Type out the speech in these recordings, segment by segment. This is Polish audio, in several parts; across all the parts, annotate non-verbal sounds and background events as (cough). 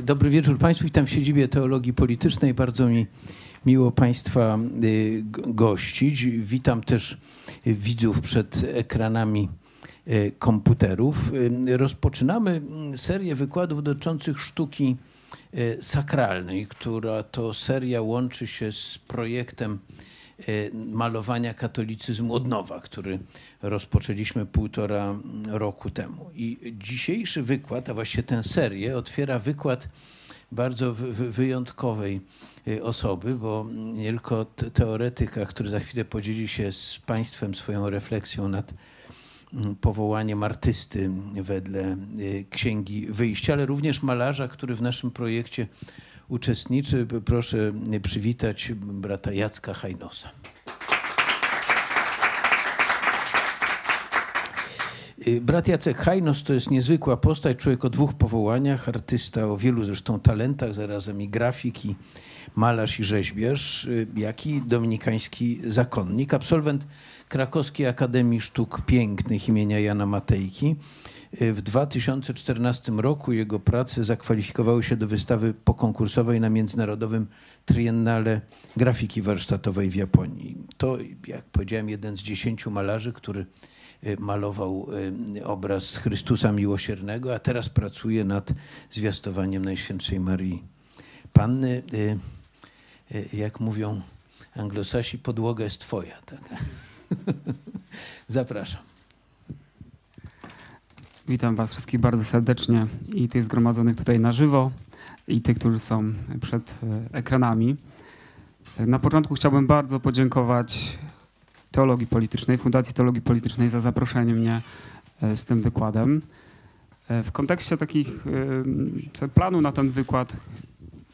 Dobry wieczór Państwu. Witam w siedzibie Teologii Politycznej. Bardzo mi miło Państwa y, gościć. Witam też widzów przed ekranami y, komputerów. Y, rozpoczynamy serię wykładów dotyczących sztuki sakralnej, która to seria łączy się z projektem malowania katolicyzmu od nowa, który rozpoczęliśmy półtora roku temu. I dzisiejszy wykład, a właściwie tę serię, otwiera wykład bardzo wyjątkowej y, osoby, bo nie tylko teoretyka, który za chwilę podzieli się z Państwem swoją refleksją nad mm, powołaniem artysty wedle y, Księgi Wyjścia, ale również malarza, który w naszym projekcie uczestniczy. Proszę przywitać brata Jacka Hajnosa. Brat Jacek Hajnos to jest niezwykła postać, człowiek o dwóch powołaniach, artysta o wielu zresztą talentach, zarazem i grafik, i malarz i rzeźbiarz, jak i dominikański zakonnik, absolwent Krakowskiej Akademii Sztuk Pięknych imienia Jana Matejki. Y, w 2014 roku jego prace zakwalifikowały się do wystawy pokonkursowej na Międzynarodowym Triennale Grafiki Warsztatowej w Japonii. To, jak powiedziałem, jeden z dziesięciu malarzy, który Y, malował y, obraz Chrystusa Miłosiernego, a teraz pracuje nad zwiastowaniem Najświętszej Marii Panny. Jak mówią anglosasi, podłoga jest twoja. Tak? (laughs) Zapraszam. Witam Was wszystkich bardzo serdecznie i tych zgromadzonych tutaj na żywo, i tych, którzy są przed ekranami. Na początku chciałbym bardzo podziękować Teologii Politycznej, Fundacji Teologii Politycznej za zaproszenie mnie e, z tym wykładem. E, w kontekście takich e, planu na ten wykład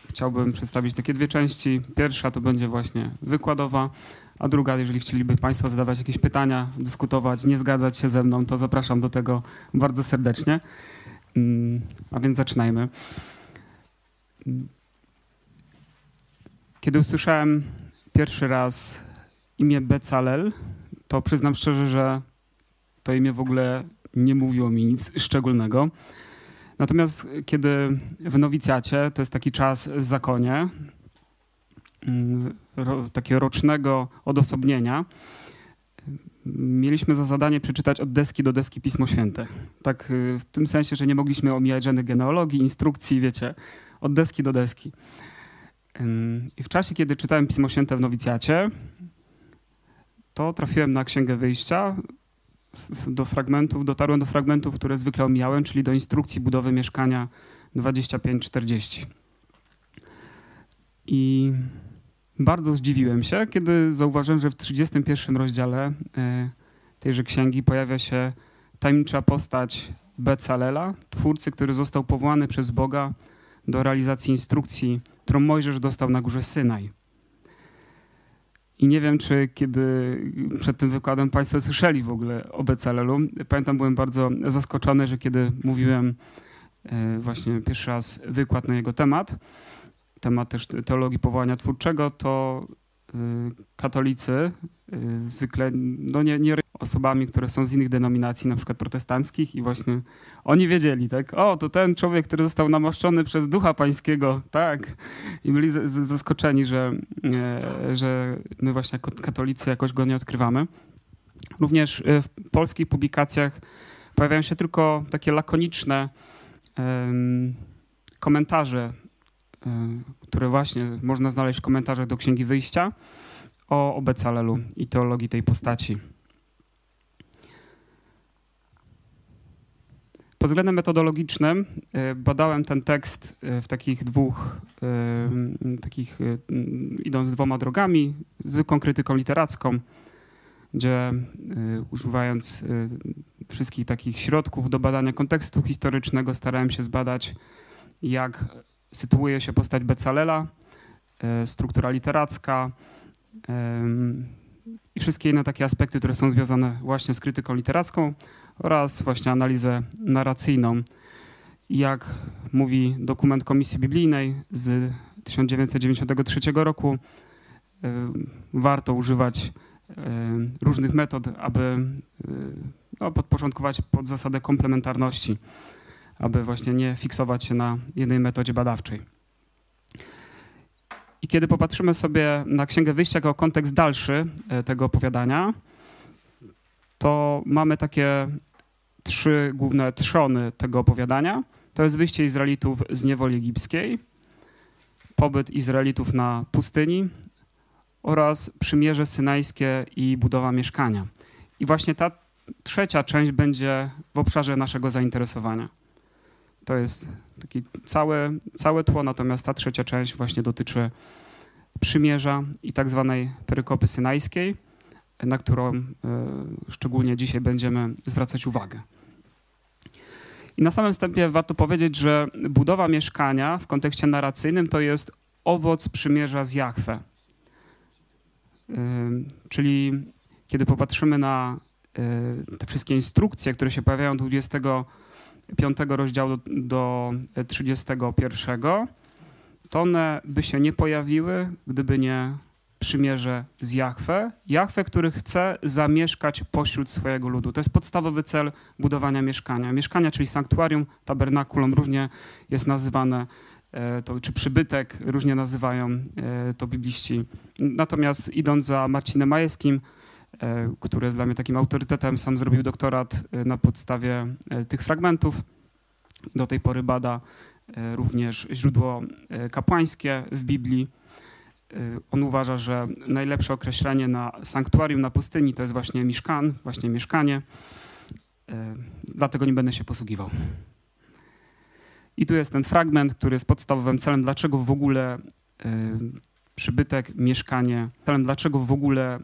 chciałbym przedstawić takie dwie części. Pierwsza to będzie właśnie wykładowa, a druga, jeżeli chcieliby Państwo zadawać jakieś pytania, dyskutować, nie zgadzać się ze mną, to zapraszam do tego bardzo serdecznie. Mm, a więc zaczynajmy. Kiedy usłyszałem pierwszy raz imię Becalel, to przyznam szczerze, że to imię w ogóle nie mówiło mi nic szczególnego. Natomiast kiedy w nowicjacie, to jest taki czas w zakonie, ro, takiego rocznego odosobnienia, mieliśmy za zadanie przeczytać od deski do deski Pismo Święte. Tak y, w tym sensie, że nie mogliśmy omijać żadnych genealogii, instrukcji, wiecie, od deski do deski. I w czasie, kiedy czytałem Pismo Święte w nowicjacie, to trafiłem na Księgę Wyjścia, do fragmentów, dotarłem do fragmentów, które zwykle omijałem, czyli do instrukcji budowy mieszkania 2540. I bardzo zdziwiłem się, kiedy zauważyłem, że w 31 rozdziale e, tejże księgi pojawia się tajemnicza postać Becalela, twórcy, który został powołany przez Boga do realizacji instrukcji, którą Mojżesz dostał na górze Synaj. I nie wiem, czy kiedy przed tym wykładem Państwo słyszeli w ogóle o Becalelu. Pamiętam, byłem bardzo zaskoczony, że kiedy mówiłem e, właśnie pierwszy raz wykład na jego temat, temat też teologii powołania twórczego, to e, katolicy e, zwykle no nie, nie osobami, które są z innych denominacji, na przykład protestanckich i właśnie oni wiedzieli, tak, o, to ten człowiek, który został namaszczony przez Ducha Pańskiego, tak, i byli z, z, zaskoczeni, że, e, że my właśnie jako katolicy jakoś go nie odkrywamy. Również e, w polskich publikacjach pojawiają się tylko takie lakoniczne e, komentarze, które właśnie można znaleźć w komentarzach do Księgi Wyjścia o, o Becalelu i teologii tej postaci. Pod względem metodologicznym e, badałem ten tekst e, w takich dwóch, takich idąc dwoma drogami, zwykłą krytyką literacką, gdzie używając wszystkich takich środków do badania kontekstu historycznego starałem się zbadać, jak sytuuje się postać Becalela, struktura literacka i wszystkie inne takie aspekty, które są związane właśnie z krytyką literacką oraz właśnie analizę narracyjną. Jak mówi dokument Komisji Biblijnej z 1993 roku, e, warto używać e, różnych metod, aby e, no, podporządkować pod zasadę komplementarności. Aby właśnie nie fiksować się na jednej metodzie badawczej. I kiedy popatrzymy sobie na Księgę Wyjścia jako kontekst dalszy e, tego opowiadania, to mamy takie trzy główne trzony tego opowiadania. To jest wyjście Izraelitów z niewoli egipskiej, pobyt Izraelitów na pustyni oraz przymierze synajskie i budowa mieszkania. I właśnie ta trzecia część będzie w obszarze naszego zainteresowania. To jest takie całe, całe tło, natomiast ta trzecia część właśnie dotyczy przymierza i tak zwanej perykopy synajskiej, na którą e, szczególnie dzisiaj będziemy zwracać uwagę. I na samym wstępie warto powiedzieć, że budowa mieszkania w kontekście narracyjnym to jest owoc przymierza z Jachwę. E, czyli kiedy popatrzymy na e, te wszystkie instrukcje, które się pojawiają 20 5 rozdziału do 31, to one by się nie pojawiły, gdyby nie przymierze z Jachwę. Jachwę, który chce zamieszkać pośród swojego ludu. To jest podstawowy cel budowania mieszkania. Mieszkania, czyli sanktuarium, tabernakulum, różnie jest nazywane, e, to, czy przybytek, różnie nazywają e, to bibliści. Natomiast idąc za Marcinem Majewskim, który jest dla mnie takim autorytetem, sam zrobił doktorat na podstawie tych fragmentów. Do tej pory bada również źródło kapłańskie w Biblii on uważa, że najlepsze określenie na sanktuarium na pustyni to jest właśnie mieszkan, właśnie mieszkanie. Dlatego nie będę się posługiwał. I tu jest ten fragment, który jest podstawowym celem, dlaczego w ogóle przybytek, mieszkanie, celem dlaczego w ogóle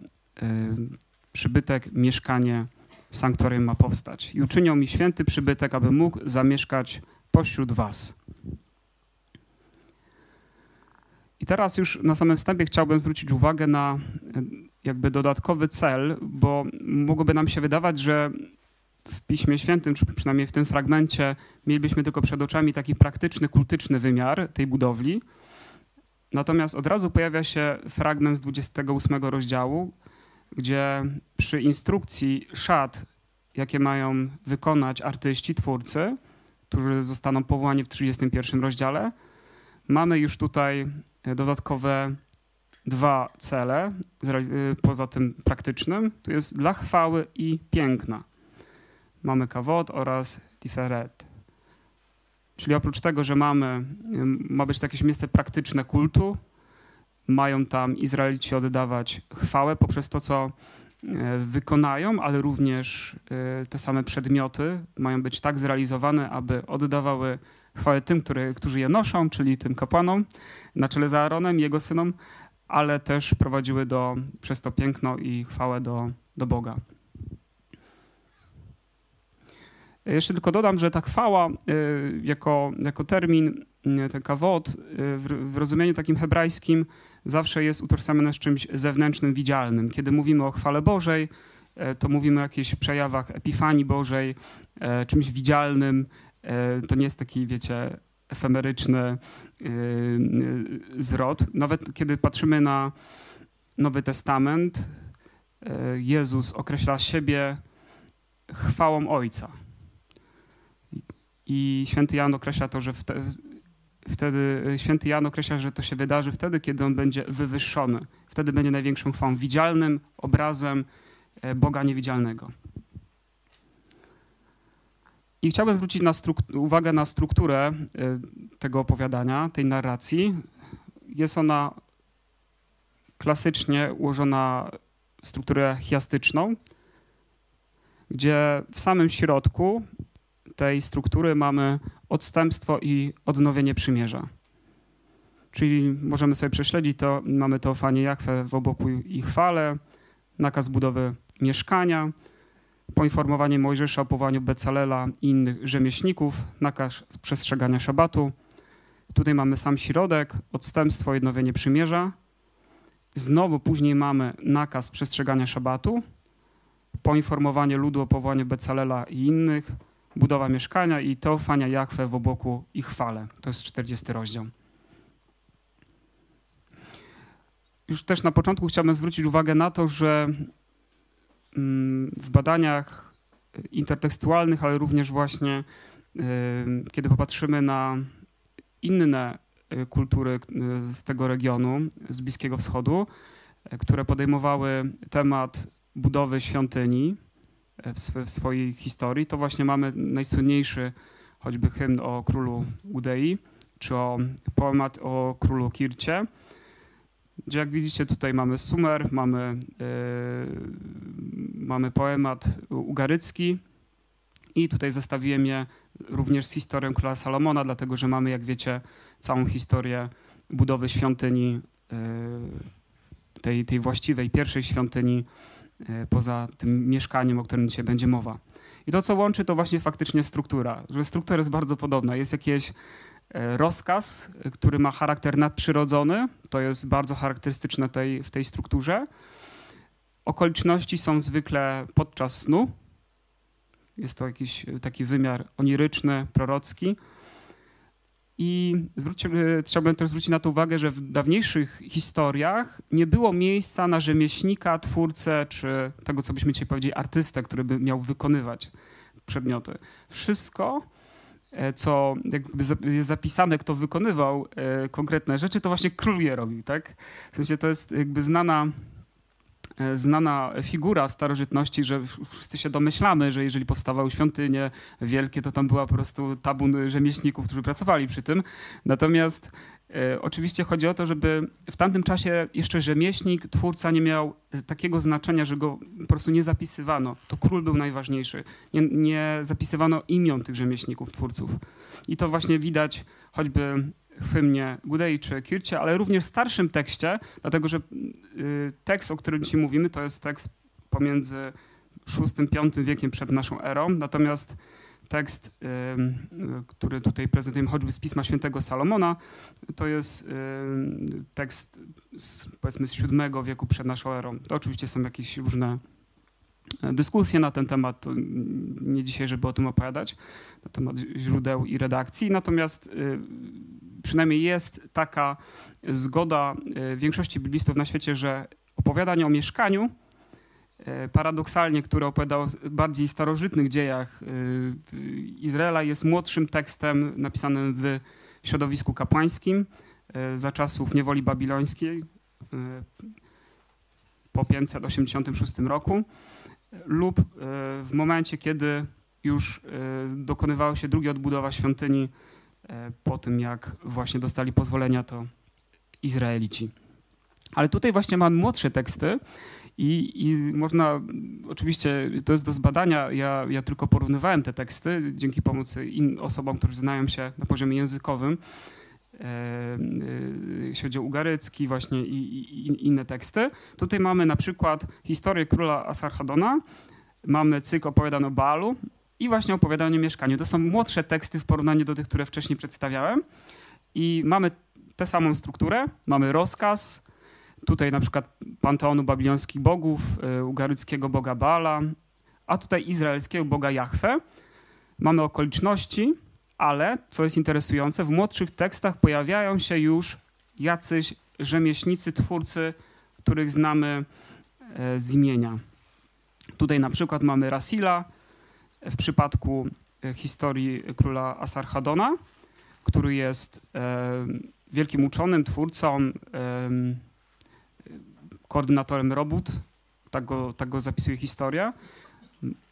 przybytek, mieszkanie, sanktuarium ma powstać. I uczynią mi święty przybytek, aby mógł zamieszkać pośród was. I teraz już na samym wstępie chciałbym zwrócić uwagę na e, jakby dodatkowy cel, bo mogłoby nam się wydawać, że w Piśmie Świętym, czy przynajmniej w tym fragmencie, mielibyśmy tylko przed oczami taki praktyczny, kultyczny wymiar tej budowli. Natomiast od razu pojawia się fragment z 28 rozdziału, gdzie przy instrukcji szat, jakie mają wykonać artyści, twórcy, którzy zostaną powołani w 31 rozdziale, mamy już tutaj dodatkowe dwa cele, y, poza tym praktycznym. Tu jest dla chwały i piękna. Mamy kawod oraz tiferet. Czyli oprócz tego, że mamy, ma być to jakieś miejsce praktyczne kultu, mają tam Izraelici oddawać chwałę poprzez to, co y, wykonają, ale również te same przedmioty mają być tak zrealizowane, aby oddawały chwałę tym, który, którzy je noszą, czyli tym kapłanom na czele z Aaronem jego synom, ale też prowadziły do, przez to piękno i chwałę do, do Boga. Jeszcze tylko dodam, że ta chwała y, jako, jako termin, ten kawod y, w, w rozumieniu takim hebrajskim zawsze jest utożsamiany z czymś zewnętrznym, widzialnym. Kiedy mówimy o chwale Bożej, to mówimy o jakichś przejawach epifanii Bożej, czymś widzialnym, E, to nie jest taki, wiecie, efemeryczny e, zwrot. Nawet kiedy patrzymy na Nowy Testament, e, Jezus określa siebie chwałą Ojca. I święty Jan określa to, że wtedy, święty Jan określa, że to się wydarzy wtedy, kiedy on będzie wywyższony. Wtedy będzie największą chwałą, widzialnym obrazem Boga niewidzialnego. I chciałbym zwrócić na uwagę na strukturę y, tego opowiadania, tej narracji. Jest ona klasycznie ułożona w strukturę chiastyczną, gdzie w samym środku tej struktury mamy odstępstwo i odnowienie przymierza. Czyli możemy sobie prześledzić to, mamy to fanie Jachwę w oboku i chwale, nakaz budowy mieszkania, poinformowanie Mojżesza o powołaniu Becalela i innych rzemieślników, nakaz przestrzegania szabatu. Tutaj mamy sam środek, odstępstwo, odnowienie przymierza. Znowu później mamy nakaz przestrzegania szabatu, poinformowanie ludu o powołaniu Becalela i innych, budowa mieszkania i teofania Jachwę w oboku i chwale. To jest 40 rozdział. Już też na początku chciałbym zwrócić uwagę na to, że Mm, w badaniach intertekstualnych, ale również właśnie kiedy popatrzymy na inne kultury z tego regionu, z Bliskiego Wschodu, które podejmowały temat budowy świątyni w, sw w swojej historii, to właśnie mamy najsłynniejszy choćby hymn o królu Udei, czy o poemat o królu Kircie, gdzie jak widzicie tutaj mamy Sumer, mamy, yy, mamy poemat ugarycki. I tutaj zestawiłem je również z historią króla Salomona, dlatego że mamy, jak wiecie, całą historię budowy świątyni, yy, tej, tej właściwej, pierwszej świątyni, poza tym mieszkaniem, o którym dzisiaj będzie mowa. I to, co łączy, to właśnie faktycznie struktura, że struktura jest bardzo podobna. Jest jakieś e, rozkaz, który ma charakter nadprzyrodzony, to jest bardzo charakterystyczne tej, w tej strukturze. Okoliczności są zwykle podczas snu. Jest to jakiś taki wymiar oniryczny, prorocki. I zwróćcie, e, chciałbym też zwrócić na to uwagę, że w dawniejszych historiach nie było miejsca na rzemieślnika, twórcę, czy tego, co byśmy dzisiaj powiedzieli, artystę, który by miał wykonywać przedmioty. Wszystko, e, co jest zapisane, kto wykonywał e, konkretne rzeczy, to właśnie król je robił, tak? W sensie to jest jakby znana znana figura w starożytności, że wszyscy się domyślamy, że jeżeli powstawały świątynie wielkie, to tam była po prostu tabun rzemieślników, którzy pracowali przy tym. Natomiast e, oczywiście chodzi o to, żeby w tamtym czasie jeszcze rzemieślnik, twórca nie miał takiego znaczenia, że go po prostu nie zapisywano. To król był najważniejszy. Nie, nie zapisywano imion tych rzemieślników, twórców. I to właśnie widać choćby hymnie Gudei czy Kircie, ale również w starszym tekście, dlatego że y, tekst, o którym dzisiaj mówimy, to jest tekst pomiędzy VI-V wiekiem przed naszą erą, natomiast tekst, y, który tutaj prezentujemy, choćby z Pisma Świętego Salomona, to jest y, tekst z, powiedzmy z VII wieku przed naszą erą. To oczywiście są jakieś różne e, dyskusje na ten temat, nie dzisiaj, żeby o tym opowiadać, na temat źródeł i redakcji, natomiast przynajmniej jest taka zgoda e, większości biblistów na świecie, że opowiadanie o mieszkaniu, e, paradoksalnie, które opowiada o bardziej starożytnych dziejach e, Izraela, jest młodszym tekstem napisanym w środowisku kapłańskim za czasów niewoli babilońskiej po 586 roku lub w momencie, kiedy już dokonywała się druga odbudowa świątyni po tym, jak właśnie dostali pozwolenia, to Izraelici. Ale tutaj właśnie mam młodsze teksty i, i można, oczywiście to jest do zbadania, ja, ja tylko porównywałem te teksty dzięki pomocy in, osobom, którzy znają się na poziomie językowym, e, e, jeśli chodzi ugarycki właśnie i, i, i, inne teksty. Tutaj mamy na przykład historię króla Asarhadona, mamy cykl opowiadany o Baalu, i właśnie opowiadanie o mieszkaniu. To są młodsze teksty w porównaniu do tych, które wcześniej przedstawiałem. I mamy tę samą strukturę, mamy rozkaz, tutaj na przykład panteonu babilońskich bogów, y, ugaryckiego boga Baala, a tutaj izraelskiego boga Jahwe. Mamy okoliczności, ale co jest interesujące, w młodszych tekstach pojawiają się już jacyś rzemieślnicy, twórcy, których znamy e, z imienia. Tutaj na przykład mamy Rasila, w przypadku e, historii króla Asarhadona, który jest e, wielkim uczonym, twórcą, e, koordynatorem robót, tak go, tak go zapisuje historia.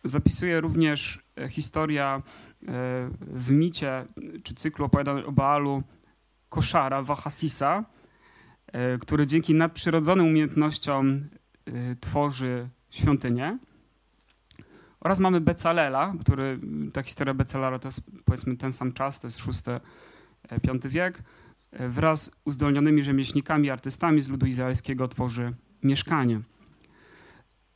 Zapisuje również historia w micie czy cyklu opowiadań o Baalu Koszara, Wahasisa, który dzięki nadprzyrodzonym umiejętnościom tworzy świątynię. Oraz mamy Becalela, który, ta historia Becalela to jest powiedzmy ten sam czas, to jest VI-V e, wiek. E, wraz z uzdolnionymi rzemieślnikami, artystami z ludu izraelskiego tworzy mieszkanie.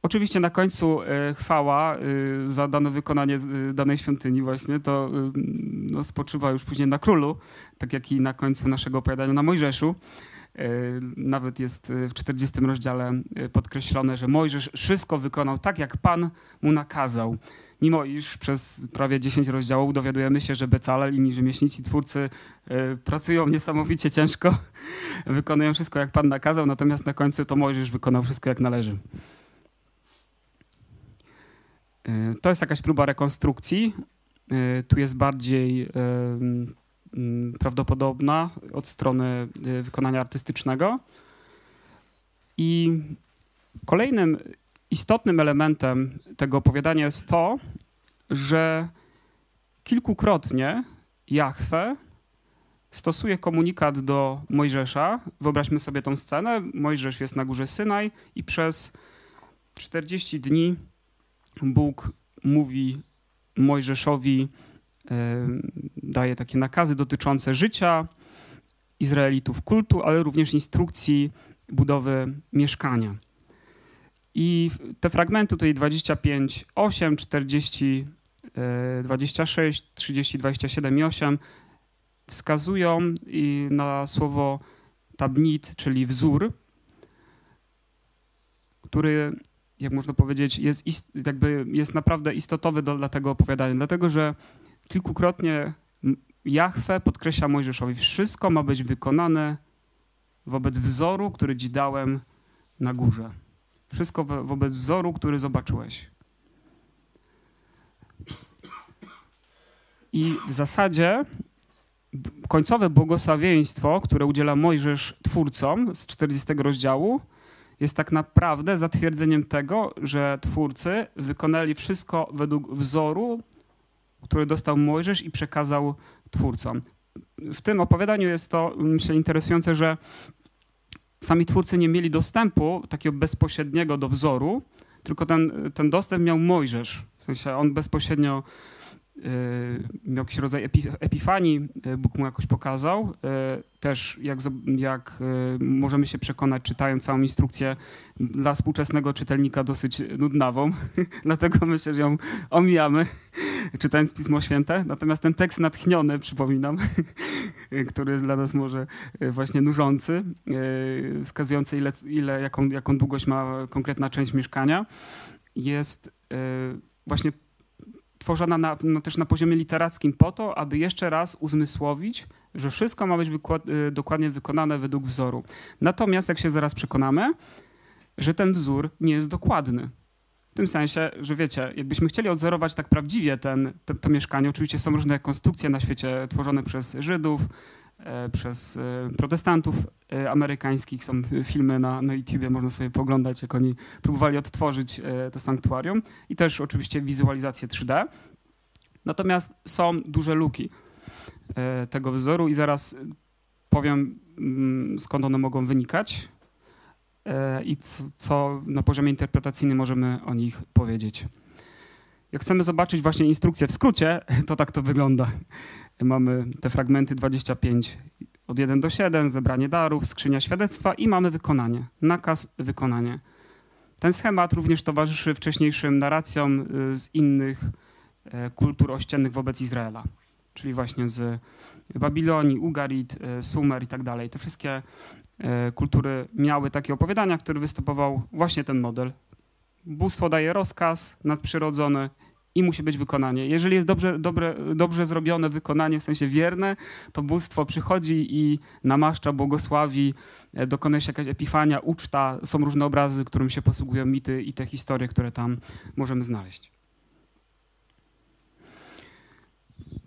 Oczywiście na końcu e, chwała za dane wykonanie danej świątyni właśnie to no, spoczywa już później na królu, tak jak i na końcu naszego opowiadania na Mojżeszu. E, nawet jest w 40 rozdziale e, podkreślone, że Mojżesz wszystko wykonał tak, jak Pan mu nakazał. Mimo iż przez prawie 10 rozdziałów dowiadujemy się, że Becalel i rzemieślnicy, twórcy e, pracują niesamowicie ciężko, (laughs) wykonują wszystko, jak Pan nakazał, natomiast na końcu to Mojżesz wykonał wszystko, jak należy. To jest jakaś próba rekonstrukcji tu jest bardziej prawdopodobna od strony wykonania artystycznego. I kolejnym istotnym elementem tego opowiadania jest to, że kilkukrotnie Jahwe stosuje komunikat do Mojżesza. Wyobraźmy sobie tą scenę. Mojżesz jest na górze Synaj i przez 40 dni Bóg mówi Mojżeszowi, daje takie nakazy dotyczące życia Izraelitów, kultu, ale również instrukcji budowy mieszkania. I te fragmenty tutaj 25, 8, 40, 26, 30, 27 i 8 wskazują na słowo tabnit, czyli wzór, który, jak można powiedzieć, jest, jakby jest naprawdę istotowy do, dla tego opowiadania, dlatego że kilkukrotnie Jahwe podkreśla Mojżeszowi, wszystko ma być wykonane wobec wzoru, który ci dałem na górze. Wszystko wobec wzoru, który zobaczyłeś. I w zasadzie końcowe błogosławieństwo, które udziela Mojżesz twórcom z 40 rozdziału, jest tak naprawdę zatwierdzeniem tego, że twórcy wykonali wszystko według wzoru, który dostał Mojżesz i przekazał twórcom. W tym opowiadaniu jest to, myślę, interesujące, że sami twórcy nie mieli dostępu takiego bezpośredniego do wzoru, tylko ten, ten dostęp miał Mojżesz. W sensie on bezpośrednio miał jakiś rodzaj epifanii, y, Bóg mu jakoś pokazał. Y, też jak, jak możemy się przekonać, czytając całą instrukcję, dla współczesnego czytelnika dosyć nudnawą, (laughs) dlatego myślę, że ją omijamy, (laughs) czytając Pismo Święte. Natomiast ten tekst natchniony, przypominam, (laughs) który jest dla nas może właśnie nużący, wskazujący ile, ile jaką, jaką długość ma konkretna część mieszkania, jest właśnie tworzona na, no też na poziomie literackim po to, aby jeszcze raz uzmysłowić, że wszystko ma być y, dokładnie wykonane według wzoru. Natomiast, jak się zaraz przekonamy, że ten wzór nie jest dokładny. W tym sensie, że wiecie, jakbyśmy chcieli odzorować tak prawdziwie ten, to, to mieszkanie, oczywiście są różne konstrukcje na świecie tworzone przez Żydów, przez e, protestantów e, amerykańskich. Są filmy na, na YouTubie, można sobie poglądać, jak oni próbowali odtworzyć to sanktuarium. I też oczywiście wizualizację 3D. Natomiast są duże luki tego wzoru i zaraz powiem, mm, skąd one mogą wynikać i co na poziomie interpretacyjnym możemy o nich powiedzieć. Jak chcemy zobaczyć właśnie instrukcję w skrócie, (laughs) to tak to wygląda. Mamy te fragmenty 25 od 1 do 7, zebranie darów, skrzynia świadectwa i mamy wykonanie, nakaz, wykonanie. Ten schemat również towarzyszy wcześniejszym narracjom y, z innych e, kultur ościennych wobec Izraela, czyli właśnie z Babilonii, Ugarit, y, Sumer i tak dalej. Te wszystkie e, kultury miały takie opowiadania, które występował właśnie ten model. Bóstwo daje rozkaz nadprzyrodzony i musi być wykonanie. Jeżeli jest dobrze, dobre, dobrze zrobione wykonanie, w sensie wierne, to bóstwo przychodzi i namaszcza, błogosławi, e, dokonuje się jakaś epifania, uczta. Są różne obrazy, którym się posługują mity i te historie, które tam możemy znaleźć.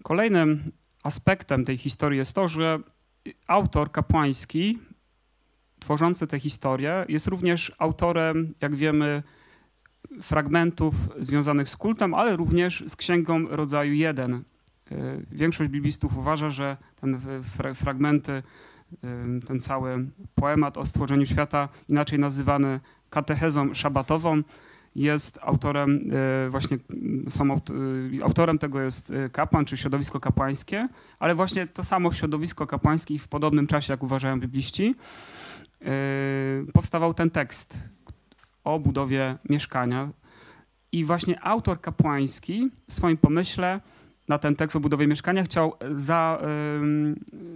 Kolejnym aspektem tej historii jest to, że autor kapłański tworzący tę historię jest również autorem, jak wiemy, fragmentów związanych z kultem, ale również z księgą rodzaju 1. E, większość biblistów uważa, że ten fragmenty, e, ten cały poemat o stworzeniu świata, inaczej nazywany katechezą szabatową, jest autorem e, właśnie, są, autorem tego jest kapłan czy środowisko kapłańskie, ale właśnie to samo środowisko kapłańskie w podobnym czasie, jak uważają bibliści, powstawał ten tekst o budowie mieszkania. I właśnie autor kapłański w swoim pomyśle na ten tekst o budowie mieszkania chciał za,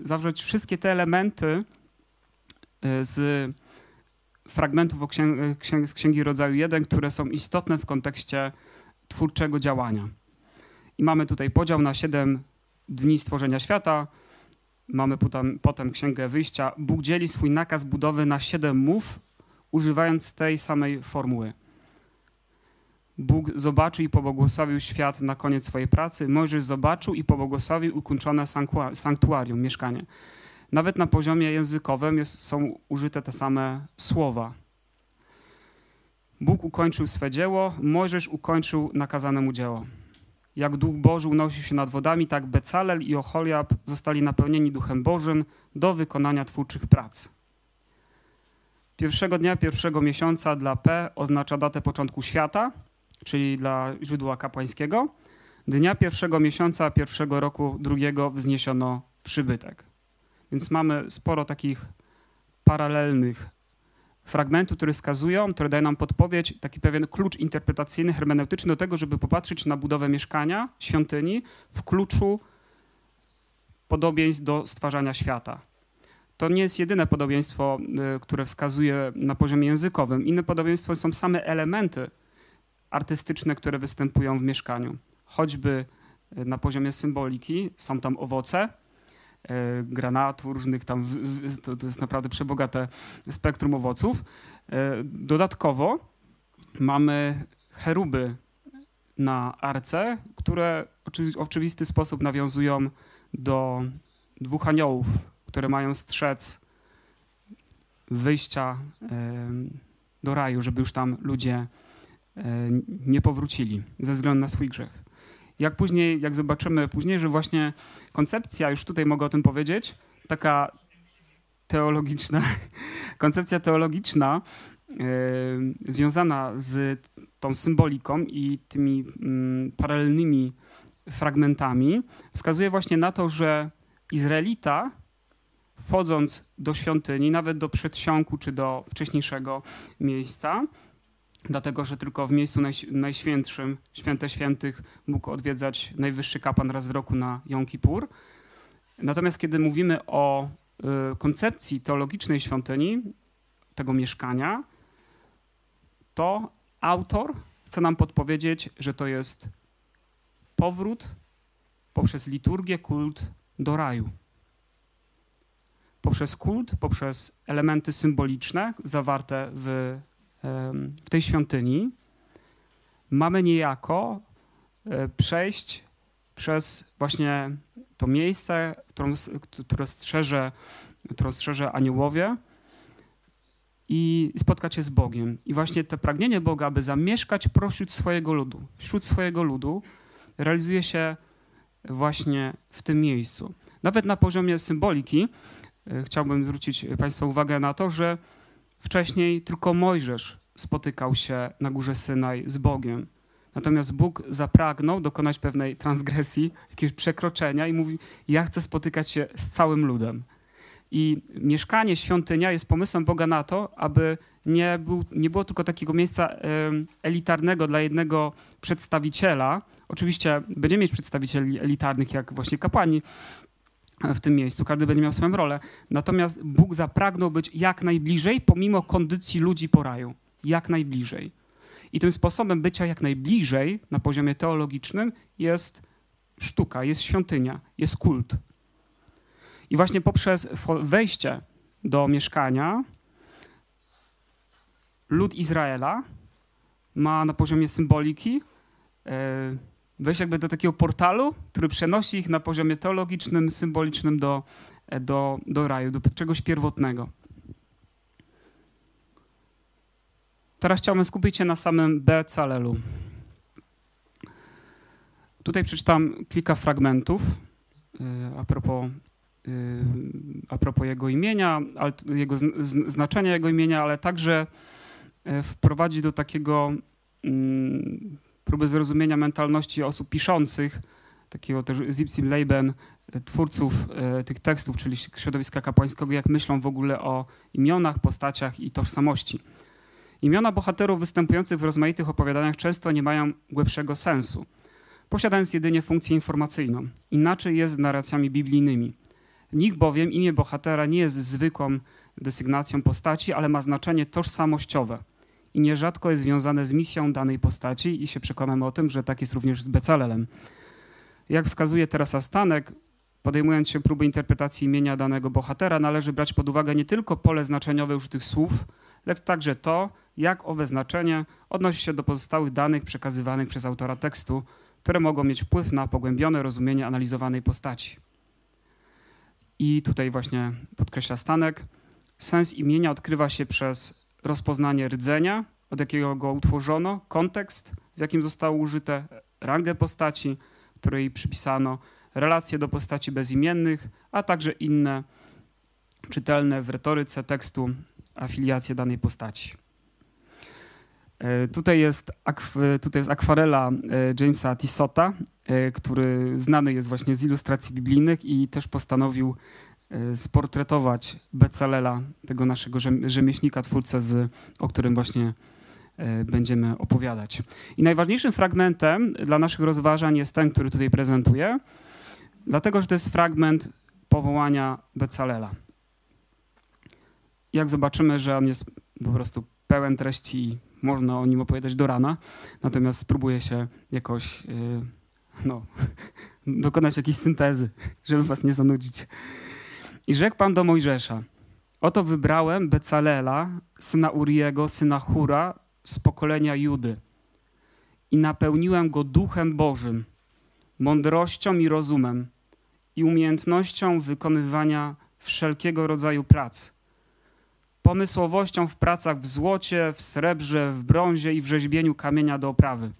y, zawrzeć wszystkie te elementy y, z fragmentów księg, z Księgi Rodzaju 1, które są istotne w kontekście twórczego działania. I mamy tutaj podział na siedem dni stworzenia świata. Mamy potem, potem Księgę Wyjścia. Bóg dzieli swój nakaz budowy na siedem mów, używając tej samej formuły. Bóg zobaczył i pobłogosławił świat na koniec swojej pracy. Mojżesz zobaczył i pobłogosławił ukończone sanktuarium, mieszkanie. Nawet na poziomie językowym jest, są użyte te same słowa. Bóg ukończył swe dzieło, Mojżesz ukończył nakazane mu dzieło. Jak Duch Boży unosił się nad wodami, tak Becalel i Oholiab zostali napełnieni Duchem Bożym do wykonania twórczych prac. Pierwszego dnia pierwszego miesiąca dla P oznacza datę początku świata, czyli dla źródła kapłańskiego. Dnia pierwszego miesiąca pierwszego roku drugiego wzniesiono przybytek. Więc mamy sporo takich paralelnych fragmentów, które wskazują, które dają nam podpowiedź, taki pewien klucz interpretacyjny, hermeneutyczny do tego, żeby popatrzeć na budowę mieszkania, świątyni w kluczu podobieństw do stwarzania świata. To nie jest jedyne podobieństwo, y, które wskazuje na poziomie językowym. Inne podobieństwo są same elementy artystyczne, które występują w mieszkaniu. Choćby y, na poziomie symboliki są tam owoce, E, granatu, różnych tam, to, to jest naprawdę przebogate spektrum owoców. Dodatkowo mamy cheruby na arce, które w oczywisty sposób nawiązują do dwóch aniołów, które mają strzec wyjścia do raju, żeby już tam ludzie nie powrócili ze względu na swój grzech. Jak później, jak zobaczymy później, że właśnie koncepcja, już tutaj mogę o tym powiedzieć, taka teologiczna, (laughs) koncepcja teologiczna związana z tą symboliką i tymi yy, paralelnymi fragmentami wskazuje właśnie na to, że Izraelita wchodząc do świątyni, nawet do przedsionku czy do wcześniejszego miejsca, dlatego że tylko w miejscu najświętszym, święte świętych, mógł odwiedzać najwyższy kapłan raz w roku na Jom Kippur. Natomiast kiedy mówimy o y, koncepcji teologicznej świątyni, tego mieszkania, to autor chce nam podpowiedzieć, że to jest powrót poprzez liturgię, kult do raju. Poprzez kult, poprzez elementy symboliczne zawarte w w tej świątyni, mamy niejako e, przejść przez właśnie to miejsce, które strzeże, które strzeże aniołowie i spotkać się z Bogiem. I właśnie to pragnienie Boga, aby zamieszkać pośród swojego ludu, wśród swojego ludu, realizuje się właśnie w tym miejscu. Nawet na poziomie symboliki chciałbym zwrócić Państwa uwagę na to, że Wcześniej tylko Mojżesz spotykał się na górze Synaj z Bogiem. Natomiast Bóg zapragnął dokonać pewnej transgresji, jakiegoś przekroczenia i mówi: Ja chcę spotykać się z całym ludem. I mieszkanie, świątynia jest pomysłem Boga na to, aby nie, był, nie było tylko takiego miejsca elitarnego dla jednego przedstawiciela. Oczywiście będziemy mieć przedstawicieli elitarnych, jak właśnie kapłani, w tym miejscu, każdy będzie miał swoją rolę. Natomiast Bóg zapragnął być jak najbliżej, pomimo kondycji ludzi po raju. Jak najbliżej. I tym sposobem bycia jak najbliżej na poziomie teologicznym jest sztuka, jest świątynia, jest kult. I właśnie poprzez wejście do mieszkania lud Izraela ma na poziomie symboliki. Yy, wejść jakby do takiego portalu, który przenosi ich na poziomie teologicznym, symbolicznym do, do, do raju, do czegoś pierwotnego. Teraz chciałbym skupić się na samym Becalelu. Tutaj przeczytam kilka fragmentów e, a propos, e, a propos jego imienia, jego znaczenia jego imienia, ale także wprowadzi do takiego mm, próby zrozumienia mentalności osób piszących, takiego też Zipsim Leiben, e, twórców e, tych tekstów, czyli środowiska kapłańskiego, jak myślą w ogóle o imionach, postaciach i tożsamości. Imiona bohaterów występujących w rozmaitych opowiadaniach często nie mają głębszego sensu, posiadając jedynie funkcję informacyjną. Inaczej jest z narracjami biblijnymi. W nich bowiem imię bohatera nie jest zwykłą desygnacją postaci, ale ma znaczenie tożsamościowe – i nierzadko jest związane z misją danej postaci i się przekonamy o tym, że tak jest również z Becalelem. Jak wskazuje Teresa Stanek, podejmując się próby interpretacji imienia danego bohatera, należy brać pod uwagę nie tylko pole znaczeniowe użytych słów, lecz także to, jak owe znaczenie odnosi się do pozostałych danych przekazywanych przez autora tekstu, które mogą mieć wpływ na pogłębione rozumienie analizowanej postaci. I tutaj właśnie podkreśla Stanek, sens imienia odkrywa się przez rozpoznanie rdzenia, od jakiego go utworzono, kontekst, w jakim zostało użyte, rangę postaci, której przypisano, relacje do postaci bezimiennych, a także inne czytelne w retoryce tekstu afiliacje danej postaci. E, tutaj jest, tutaj jest akwarela e, Jamesa Tissota, e, który znany jest właśnie z ilustracji biblijnych i też postanowił sportretować Becalela, tego naszego rzemieślnika, twórcę, z, o którym właśnie będziemy opowiadać. I najważniejszym fragmentem dla naszych rozważań jest ten, który tutaj prezentuję, dlatego że to jest fragment powołania Becalela. Jak zobaczymy, że on jest po prostu pełen treści można o nim opowiadać do rana, natomiast spróbuję się jakoś yy, no, (laughs) dokonać jakiejś syntezy, żeby was nie zanudzić. I rzekł Pan do Mojżesza, oto wybrałem Becalela, syna Uriego, syna Hura z pokolenia Judy i napełniłem go duchem Bożym, mądrością i rozumem i umiejętnością wykonywania wszelkiego rodzaju prac pomysłowością w pracach w złocie, w srebrze, w brązie i w rzeźbieniu kamienia do oprawy,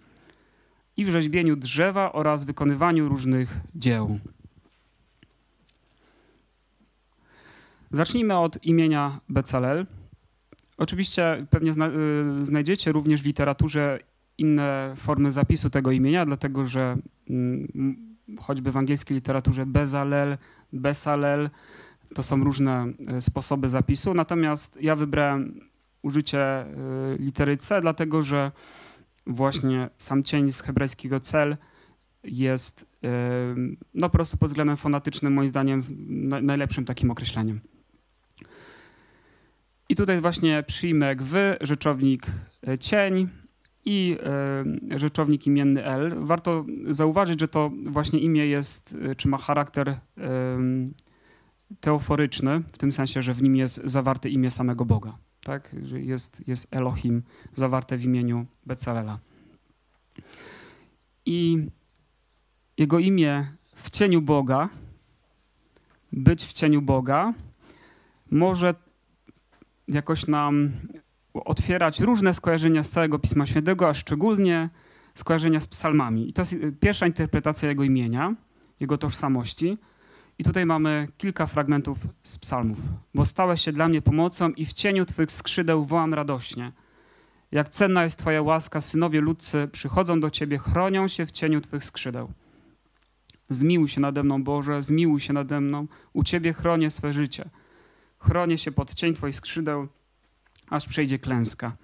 i w rzeźbieniu drzewa oraz wykonywaniu różnych dzieł. Zacznijmy od imienia Becalel. Oczywiście pewnie zna, y, znajdziecie również w literaturze inne formy zapisu tego imienia, dlatego że y, choćby w angielskiej literaturze Bezalel, Besalel, to są różne e, sposoby zapisu, natomiast ja wybrałem użycie e, litery C, dlatego że właśnie sam cień z hebrajskiego cel jest no po prostu pod względem fonetycznym moim zdaniem najlepszym takim określeniem. I tutaj właśnie przyjmek w, rzeczownik cień i rzeczownik imienny L. Warto zauważyć, że to właśnie imię jest, czy ma charakter teoforyczny, w tym sensie, że w nim jest zawarte imię samego Boga. Tak? Jest, jest Elohim zawarte w imieniu Becalela. I jego imię w cieniu Boga, być w cieniu Boga, może jakoś nam otwierać różne skojarzenia z całego Pisma Świętego, a szczególnie skojarzenia z psalmami. I to jest pierwsza interpretacja jego imienia, jego tożsamości – i tutaj mamy kilka fragmentów z psalmów. Bo stałeś się dla mnie pomocą i w cieniu Twych skrzydeł wołam radośnie. Jak cenna jest Twoja łaska, synowie ludcy przychodzą do Ciebie, chronią się w cieniu Twych skrzydeł. Zmiłuj się nade mną, Boże, zmiłuj się nade mną. U Ciebie chronię swe życie. Chronię się pod cień Twoich skrzydeł, aż przejdzie klęska.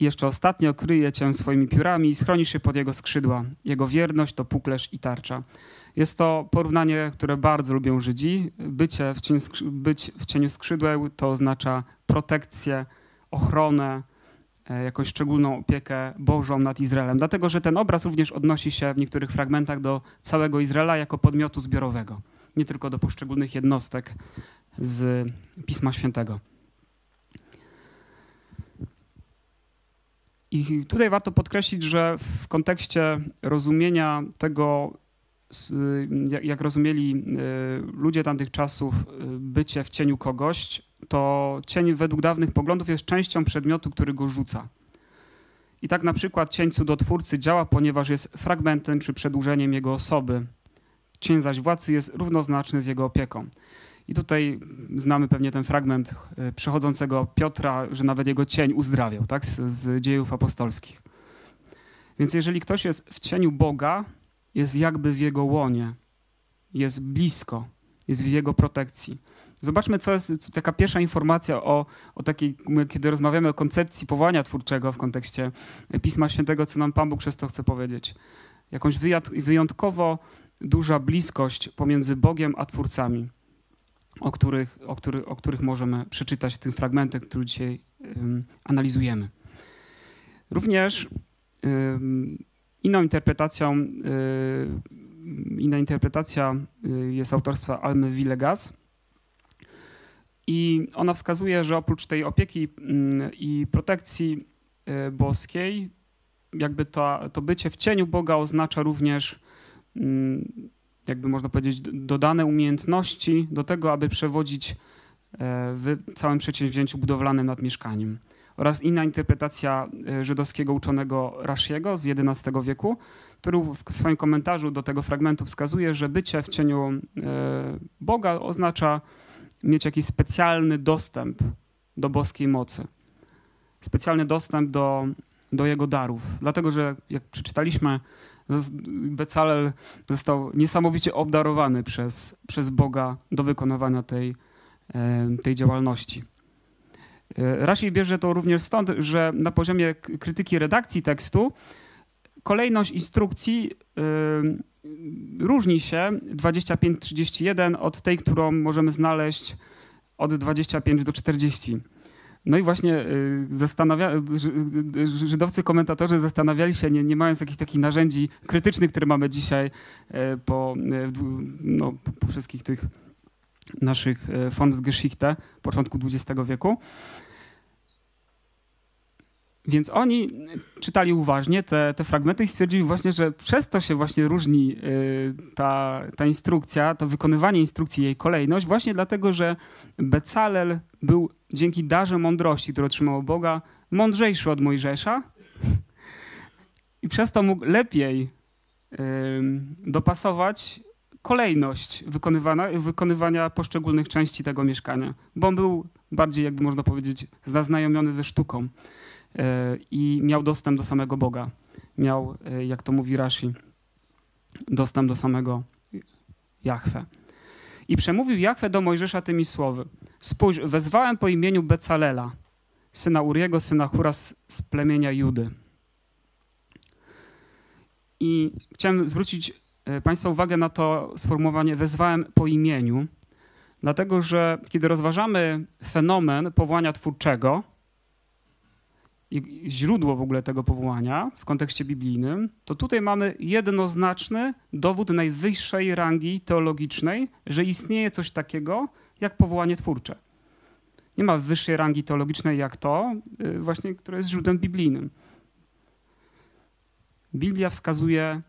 Jeszcze ostatnio kryje cię swoimi piórami i schronisz się pod jego skrzydła. Jego wierność to puklerz i tarcza. Jest to porównanie, które bardzo lubią Żydzi. Bycie w cieniu, być w cieniu skrzydła to oznacza protekcję, ochronę, e, jakąś szczególną opiekę Bożą nad Izraelem. Dlatego, że ten obraz również odnosi się w niektórych fragmentach do całego Izraela jako podmiotu zbiorowego, nie tylko do poszczególnych jednostek z Pisma Świętego. I tutaj warto podkreślić, że w kontekście rozumienia tego, jak rozumieli y, ludzie tamtych czasów y, bycie w cieniu kogoś, to cień według dawnych poglądów jest częścią przedmiotu, który go rzuca. I tak na przykład cień cudotwórcy działa, ponieważ jest fragmentem czy przedłużeniem jego osoby. Cień zaś władcy jest równoznaczny z jego opieką. I tutaj znamy pewnie ten fragment e, przechodzącego Piotra, że nawet jego cień uzdrawiał, tak? Z, dziejów apostolskich. Więc jeżeli ktoś jest w cieniu Boga, jest jakby w jego łonie, jest blisko, jest w jego protekcji. Zobaczmy, co jest taka pierwsza informacja o, o takiej, kiedy rozmawiamy o koncepcji powołania twórczego w kontekście Pisma Świętego, co nam Pan Bóg przez to chce powiedzieć. Jakąś wyjątkowo duża bliskość pomiędzy Bogiem a twórcami o których, o, który, o których możemy przeczytać w tym fragmencie, który dzisiaj um, analizujemy. Również um, inną interpretacją, inna interpretacja y, jest autorstwa Almy Villegas I ona wskazuje, że oprócz tej opieki mm, i protekcji y, boskiej, jakby to, to bycie w cieniu Boga oznacza również, jakby można powiedzieć, dodane umiejętności do tego, aby przewodzić e, w całym przedsięwzięciu budowlanym nad mieszkaniem. Oraz inna interpretacja e, żydowskiego uczonego Rashiego z XI wieku, który w swoim komentarzu do tego fragmentu wskazuje, że bycie w cieniu e, Boga oznacza mieć jakiś specjalny dostęp do boskiej mocy. Specjalny dostęp do, do jego darów. Dlatego, że jak przeczytaliśmy, Becalel został niesamowicie obdarowany przez, przez Boga do wykonywania tej, tej działalności. E, Rashi bierze to również stąd, że na poziomie krytyki redakcji tekstu kolejność instrukcji różni się 25-31 od tej, którą możemy znaleźć od 25 do 40. No i właśnie y, zastanawia, żydowcy komentatorzy zastanawiali się, nie, nie mając jakichś takich narzędzi krytycznych, które mamy dzisiaj y, po, no, po wszystkich tych naszych Fondsgeschichte początku XX wieku, więc oni czytali uważnie te, te fragmenty i stwierdzili właśnie, że przez to się właśnie różni y, ta, ta instrukcja, to wykonywanie instrukcji, jej kolejność, właśnie dlatego, że Becalel był dzięki darze mądrości, który otrzymał Boga, mądrzejszy od Mojżesza i przez to mógł lepiej dopasować kolejność wykonywania, wykonywania poszczególnych części tego mieszkania, bo on był bardziej, jakby można powiedzieć, zaznajomiony ze sztuką. E, i miał dostęp do samego Boga. Miał, e, jak to mówi Rashi, dostęp do samego Jahwe. I przemówił Jahwe do Mojżesza tymi słowy. Spójrz, wezwałem po imieniu Becalela, syna Uriego, syna Hura z plemienia Judy. I chciałem zwrócić e, Państwa uwagę na to sformułowanie wezwałem po imieniu, dlatego że kiedy rozważamy fenomen powołania twórczego, źródło w ogóle tego powołania w kontekście biblijnym, to tutaj mamy jednoznaczny dowód najwyższej rangi teologicznej, że istnieje coś takiego jak powołanie twórcze. Nie ma wyższej rangi teologicznej jak to, y, właśnie, które jest źródłem biblijnym. Biblia wskazuje,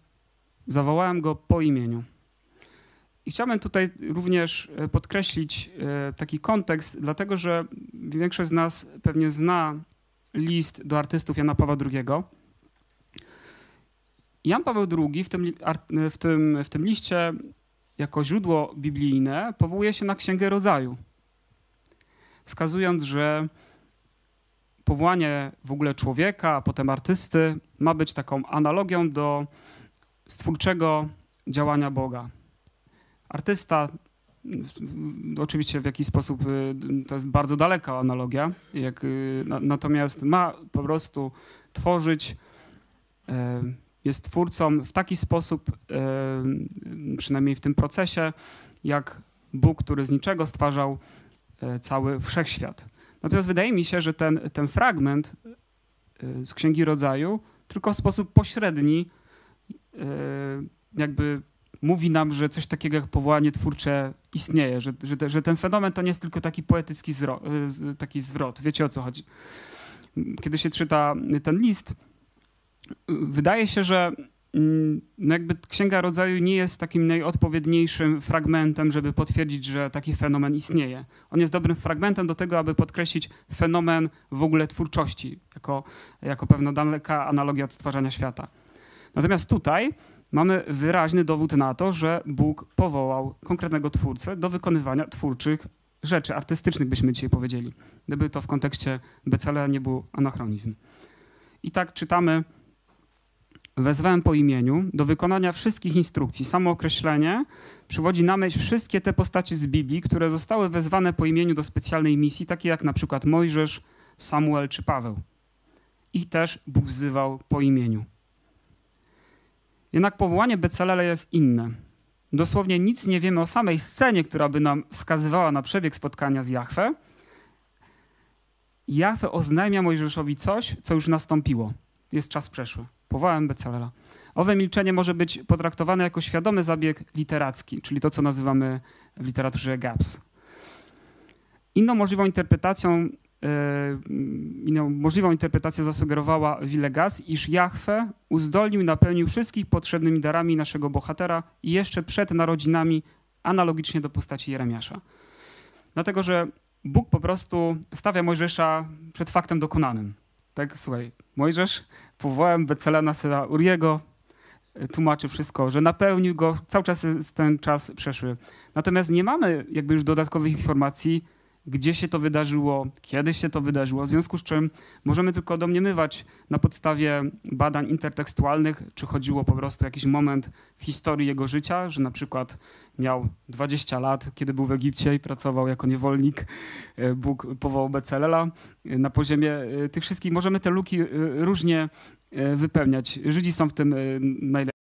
zawołałem go po imieniu. I chciałbym tutaj również y, podkreślić y, taki kontekst, dlatego że większość z nas pewnie zna list do artystów Jana Pawła II. Jan Paweł II w tym, w tym, w tym liście jako źródło biblijne powołuje się na Księgę Rodzaju, wskazując, że powołanie w ogóle człowieka, a potem artysty ma być taką analogią do stwórczego działania Boga. Artysta Oczywiście w jakiś sposób y, to jest bardzo daleka analogia, jak, y, natomiast ma po prostu tworzyć, e, jest twórcą w taki sposób, e, przynajmniej w tym procesie, jak Bóg, który z niczego stwarzał e, cały wszechświat. Natomiast wydaje mi się, że ten, ten fragment z Księgi Rodzaju tylko w sposób pośredni jakby mówi nam, że coś takiego jak powołanie twórcze istnieje, że, że, że ten fenomen to nie jest tylko taki poetycki zro, y, taki zwrot. Wiecie o co chodzi. Kiedy się czyta ten list, wydaje się, że mm, no jakby Księga Rodzaju nie jest takim najodpowiedniejszym fragmentem, żeby potwierdzić, że taki fenomen istnieje. On jest dobrym fragmentem do tego, aby podkreślić fenomen w ogóle twórczości, jako, jako pewna daleka analogia od stwarzania świata. Natomiast tutaj mamy wyraźny dowód na to, że Bóg powołał konkretnego twórcę do wykonywania twórczych rzeczy artystycznych, byśmy dzisiaj powiedzieli. Gdyby to w kontekście Becalea nie był anachronizm. I tak czytamy, wezwałem po imieniu do wykonania wszystkich instrukcji. Samo określenie przywodzi na myśl wszystkie te postacie z Biblii, które zostały wezwane po imieniu do specjalnej misji, takie jak na przykład Mojżesz, Samuel czy Paweł. Ich też Bóg wzywał po imieniu. Jednak powołanie Becalela jest inne. Dosłownie nic nie wiemy o samej scenie, która by nam wskazywała na przebieg spotkania z Jahwe. Jahwe oznajmia Mojżeszowi coś, co już nastąpiło. Jest czas przeszły. Powołałem Becalela. Owe milczenie może być potraktowane jako świadomy zabieg literacki, czyli to, co nazywamy w literaturze gaps. Inną możliwą interpretacją, e, inną możliwą interpretację zasugerowała Villegas, iż Jahwe uzdolnił i napełnił wszystkich potrzebnymi darami naszego bohatera jeszcze przed narodzinami, analogicznie do postaci Jeremiasza. Dlatego, że Bóg po prostu stawia Mojżesza przed faktem dokonanym. Tak, słuchaj, Mojżesz powołałem Becelena syna Uriego, tłumaczy wszystko, że napełnił go, cały czas ten czas przeszły. Natomiast nie mamy jakby już dodatkowych informacji, gdzie się to wydarzyło, kiedy się to wydarzyło, w związku z czym możemy tylko domniemywać na podstawie badań intertekstualnych, czy chodziło po prostu o jakiś moment w historii jego życia, że na przykład miał 20 lat, kiedy był w Egipcie i pracował jako niewolnik, e, Bóg powołał Becelela. Na poziomie e, tych wszystkich możemy te luki e, różnie wypełniać. Żydzi są w tym najlepsi.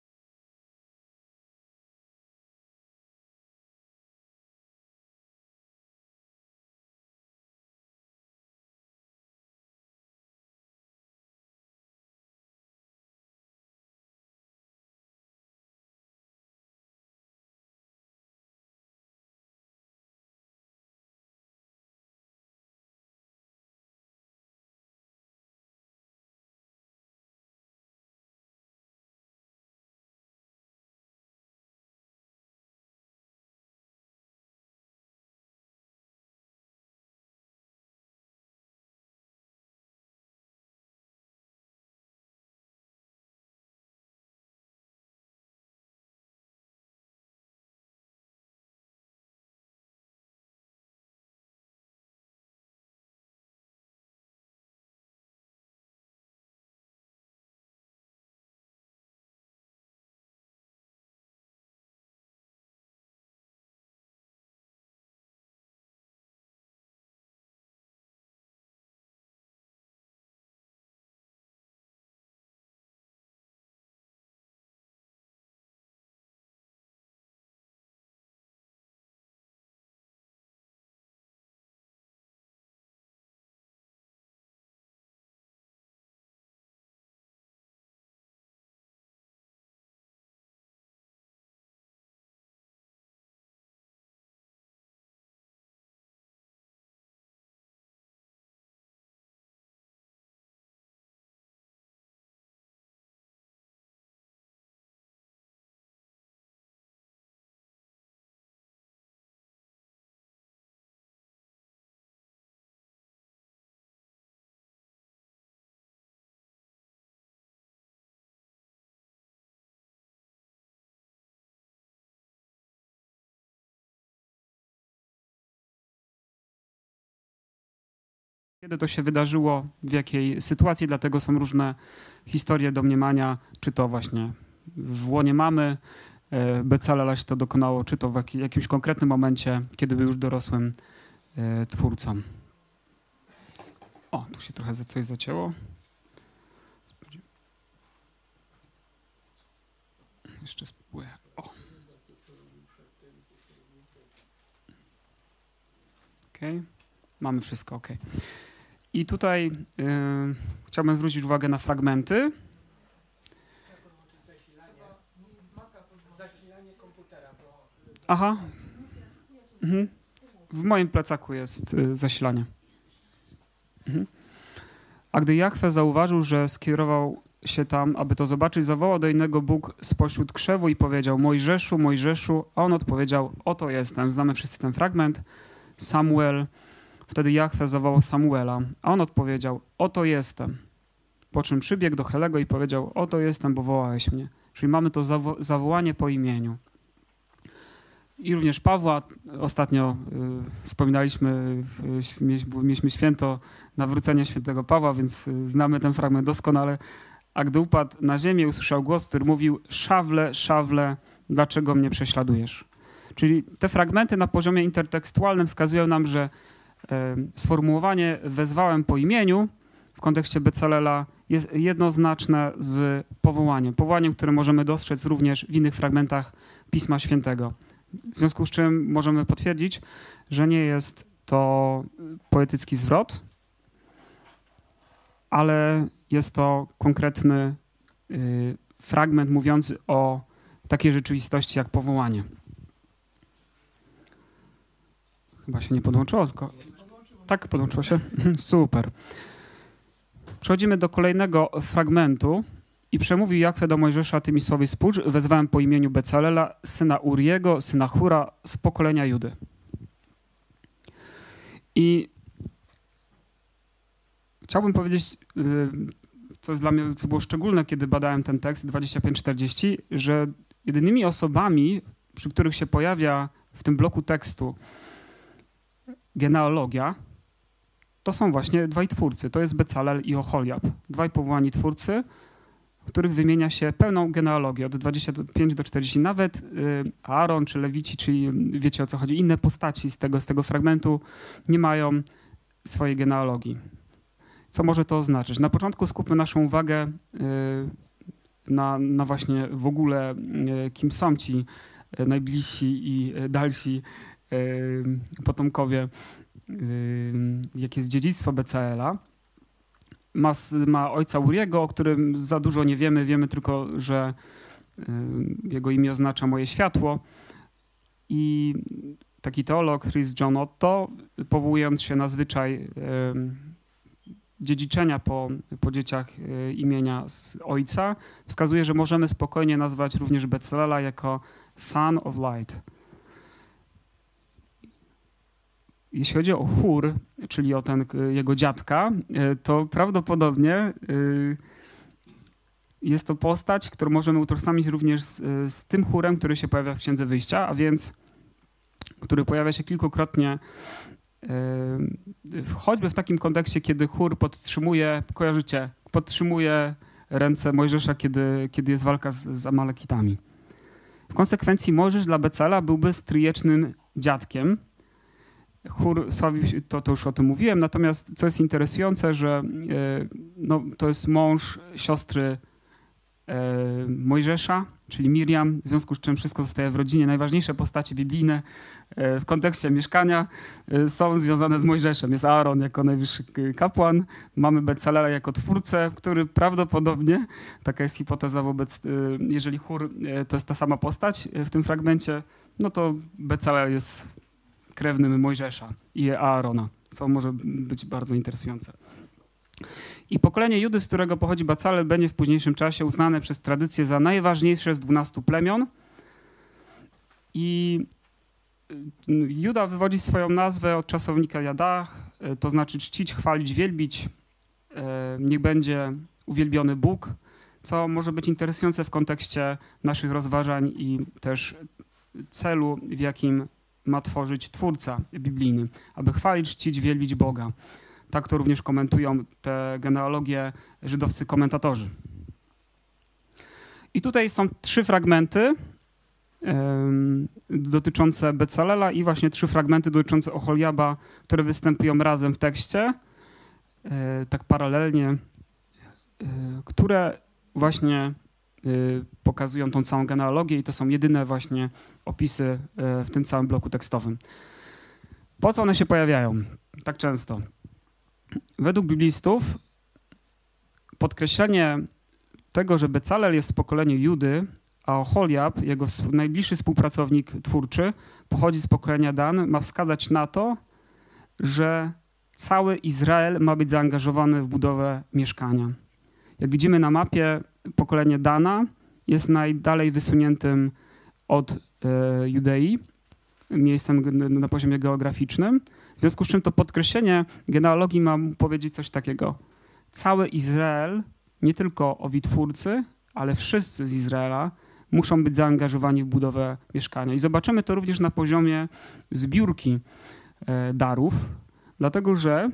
Kiedy to się wydarzyło, w jakiej sytuacji, dlatego są różne historie domniemania, czy to właśnie w łonie mamy, e, Becalela się to dokonało, czy to w jakimś konkretnym momencie, kiedy był już dorosłym e, twórcą. O, tu się trochę coś zacięło. Jeszcze spróbuję. O. Okay. Mamy wszystko ok. I tutaj y, chciałbym zwrócić uwagę na fragmenty. Aha. Mhm. W moim plecaku jest y, zasilanie. Mhm. A gdy Jachwę zauważył, że skierował się tam, aby to zobaczyć, zawołał do innego Bóg spośród krzewu i powiedział Mojżeszu, Mojżeszu, a on odpowiedział, oto jestem. Znamy wszyscy ten fragment. Samuel Wtedy Jachwę zawołał Samuela, a on odpowiedział: Oto jestem. Po czym przybiegł do Helego i powiedział: Oto jestem, bo wołałeś mnie. Czyli mamy to zawo zawołanie po imieniu. I również Pawła, ostatnio y, wspominaliśmy, y, mieliśmy święto nawrócenia świętego Pawła, więc y, znamy ten fragment doskonale. A gdy upadł na ziemię, usłyszał głos, który mówił: Szawle, szawle, dlaczego mnie prześladujesz? Czyli te fragmenty na poziomie intertekstualnym wskazują nam, że sformułowanie wezwałem po imieniu w kontekście Becalela jest jednoznaczne z powołaniem. Powołaniem, które możemy dostrzec również w innych fragmentach Pisma Świętego. W związku z czym możemy potwierdzić, że nie jest to poetycki zwrot, ale jest to konkretny y, fragment mówiący o takiej rzeczywistości jak powołanie. Chyba się nie podłączyło, tylko Tak, podłączyło się? Super. Przechodzimy do kolejnego fragmentu. I przemówił Jakwe do Mojżesza tymi słowy spójrz, wezwałem po imieniu Becalela, syna Uriego, syna Hura z pokolenia Judy. I chciałbym powiedzieć, y, co jest dla mnie, co było szczególne, kiedy badałem ten tekst 2540, że jedynymi osobami, przy których się pojawia w tym bloku tekstu genealogia, to są właśnie dwaj twórcy. To jest Becalel i Oholiab. Dwaj powołani twórcy, których wymienia się pełną genealogię od 25 do 40. Nawet y, Aaron czy Lewici, czyli wiecie o co chodzi, inne postaci z tego, z tego fragmentu nie mają swojej genealogii. Co może to oznaczać? Na początku skupmy naszą uwagę y, na, na właśnie w ogóle y, kim są ci najbliżsi i dalsi potomkowie, jakie jest dziedzictwo BCL-a ma, ma ojca Uriego, o którym za dużo nie wiemy. Wiemy tylko, że jego imię oznacza moje światło. I taki teolog, Chris John Otto, powołując się na zwyczaj dziedziczenia po, po dzieciach y, imienia ojca, wskazuje, że możemy spokojnie nazwać również Betzalela jako son of light. Jeśli chodzi o chór, czyli o ten jego dziadka, e, to prawdopodobnie e, jest to postać, którą możemy utożsamić również z, z, tym chórem, który się pojawia w Księdze Wyjścia, a więc który pojawia się kilkukrotnie, choćby w takim kontekście, kiedy chór podtrzymuje, kojarzycie, podtrzymuje ręce Mojżesza, kiedy, kiedy jest walka z, z Amalekitami. W konsekwencji Mojżesz dla Becala byłby stryjecznym dziadkiem, Chór sławi, to, to już o tym mówiłem, natomiast co jest interesujące, że e, no, to jest mąż siostry e, Mojżesza, czyli Miriam, w związku z czym wszystko zostaje w rodzinie. Najważniejsze postacie biblijne e, w kontekście mieszkania są związane z Mojżeszem. Jest Aaron jako najwyższy kapłan, mamy Becalela jako twórcę, który prawdopodobnie, taka jest hipoteza wobec, jeżeli chór to jest ta sama postać w tym fragmencie, no to Becalel jest krewnym Mojżesza i Aarona, co może być bardzo interesujące. I pokolenie Judy, z którego pochodzi Bacalel, będzie w późniejszym czasie uznane przez tradycję za najważniejsze z dwunastu plemion. I y, Juda wywodzi swoją nazwę od czasownika Jadach, y, to znaczy czcić, chwalić, wielbić. Y, niech będzie uwielbiony Bóg, co może być interesujące w kontekście naszych rozważań i też celu, w jakim ma tworzyć twórca biblijny, aby chwalić, czcić, wielbić Boga. Tak to również komentują te genealogie żydowscy komentatorzy. I tutaj są trzy fragmenty dotyczące Becalela i właśnie trzy fragmenty dotyczące Oholiaba, które występują razem w tekście, e, tak paralelnie, e, które właśnie pokazują tą całą genealogię i to są jedyne właśnie opisy y, w tym całym bloku tekstowym. Po co one się pojawiają tak często? Według biblistów podkreślenie tego, że Becalel jest z pokolenia Judy, a Oholiab, jego najbliższy współpracownik twórczy, pochodzi z pokolenia Dan, ma wskazać na to, że cały Izrael ma być zaangażowany w budowę mieszkania. Jak widzimy na mapie, pokolenie Dana jest najdalej wysuniętym od e, Judei, miejscem na poziomie geograficznym. W związku z czym to podkreślenie genealogii ma powiedzieć coś takiego. Cały Izrael, nie tylko owi twórcy, ale wszyscy z Izraela muszą być zaangażowani w budowę mieszkania. I zobaczymy to również na poziomie zbiórki e, darów, dlatego że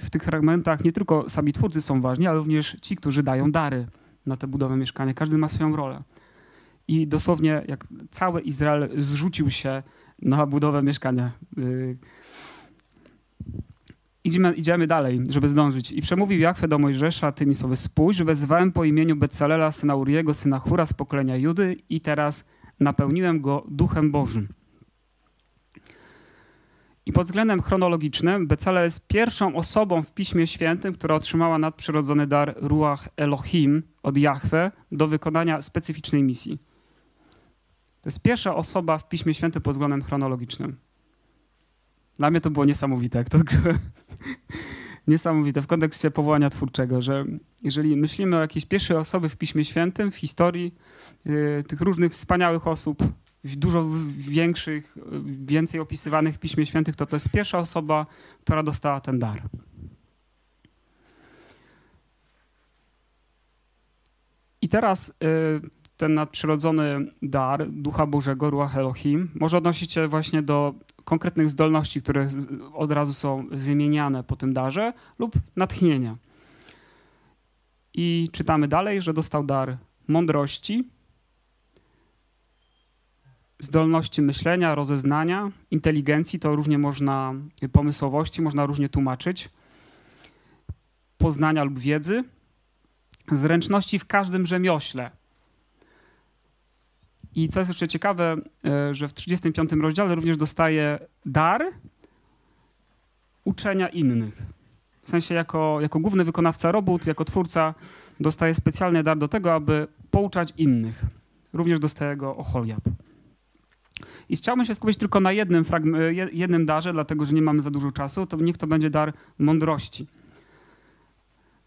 w tych fragmentach nie tylko sami twórcy są ważni, ale również ci, którzy dają dary na tę budowę mieszkania. Każdy ma swoją rolę. I dosłownie jak cały Izrael zrzucił się na budowę mieszkania. Y, idziemy, idziemy dalej, żeby zdążyć. I przemówił Jachwę do Mojżesza tymi słowy. Spójrz, wezwałem po imieniu Betzalela, syna Uriego, syna Hura z pokolenia Judy i teraz napełniłem go Duchem Bożym. I pod względem chronologicznym Becalel jest pierwszą osobą w Piśmie Świętym, która otrzymała nadprzyrodzony dar Ruach Elohim od Jahwe do wykonania specyficznej misji. To jest pierwsza osoba w Piśmie Świętym pod względem chronologicznym. Dla mnie to było niesamowite, jak to (laughs) niesamowite w kontekście powołania twórczego, że jeżeli myślimy o jakiejś pierwszej osoby w Piśmie Świętym, w historii yy, tych różnych wspaniałych osób, dużo większych, więcej opisywanych w Piśmie Świętych, to to jest pierwsza osoba, która dostała ten dar. I teraz yy, ten nadprzyrodzony dar Ducha Bożego, Ruach Elohim, może odnosić się właśnie do konkretnych zdolności, które od razu są wymieniane po tym darze, lub natchnienia. I czytamy dalej, że dostał dar mądrości, zdolności myślenia, rozeznania, inteligencji, to różnie można, pomysłowości, można różnie tłumaczyć, poznania lub wiedzy, zręczności w każdym rzemiośle, i co jest jeszcze ciekawe, e, że w 35 rozdziale również dostaje dar uczenia innych. W sensie jako, jako główny wykonawca robót, jako twórca dostaje specjalny dar do tego, aby pouczać innych. Również dostaje go Oholiab. I chciałbym się skupić tylko na jednym, jednym darze, dlatego że nie mamy za dużo czasu, to niech to będzie dar mądrości.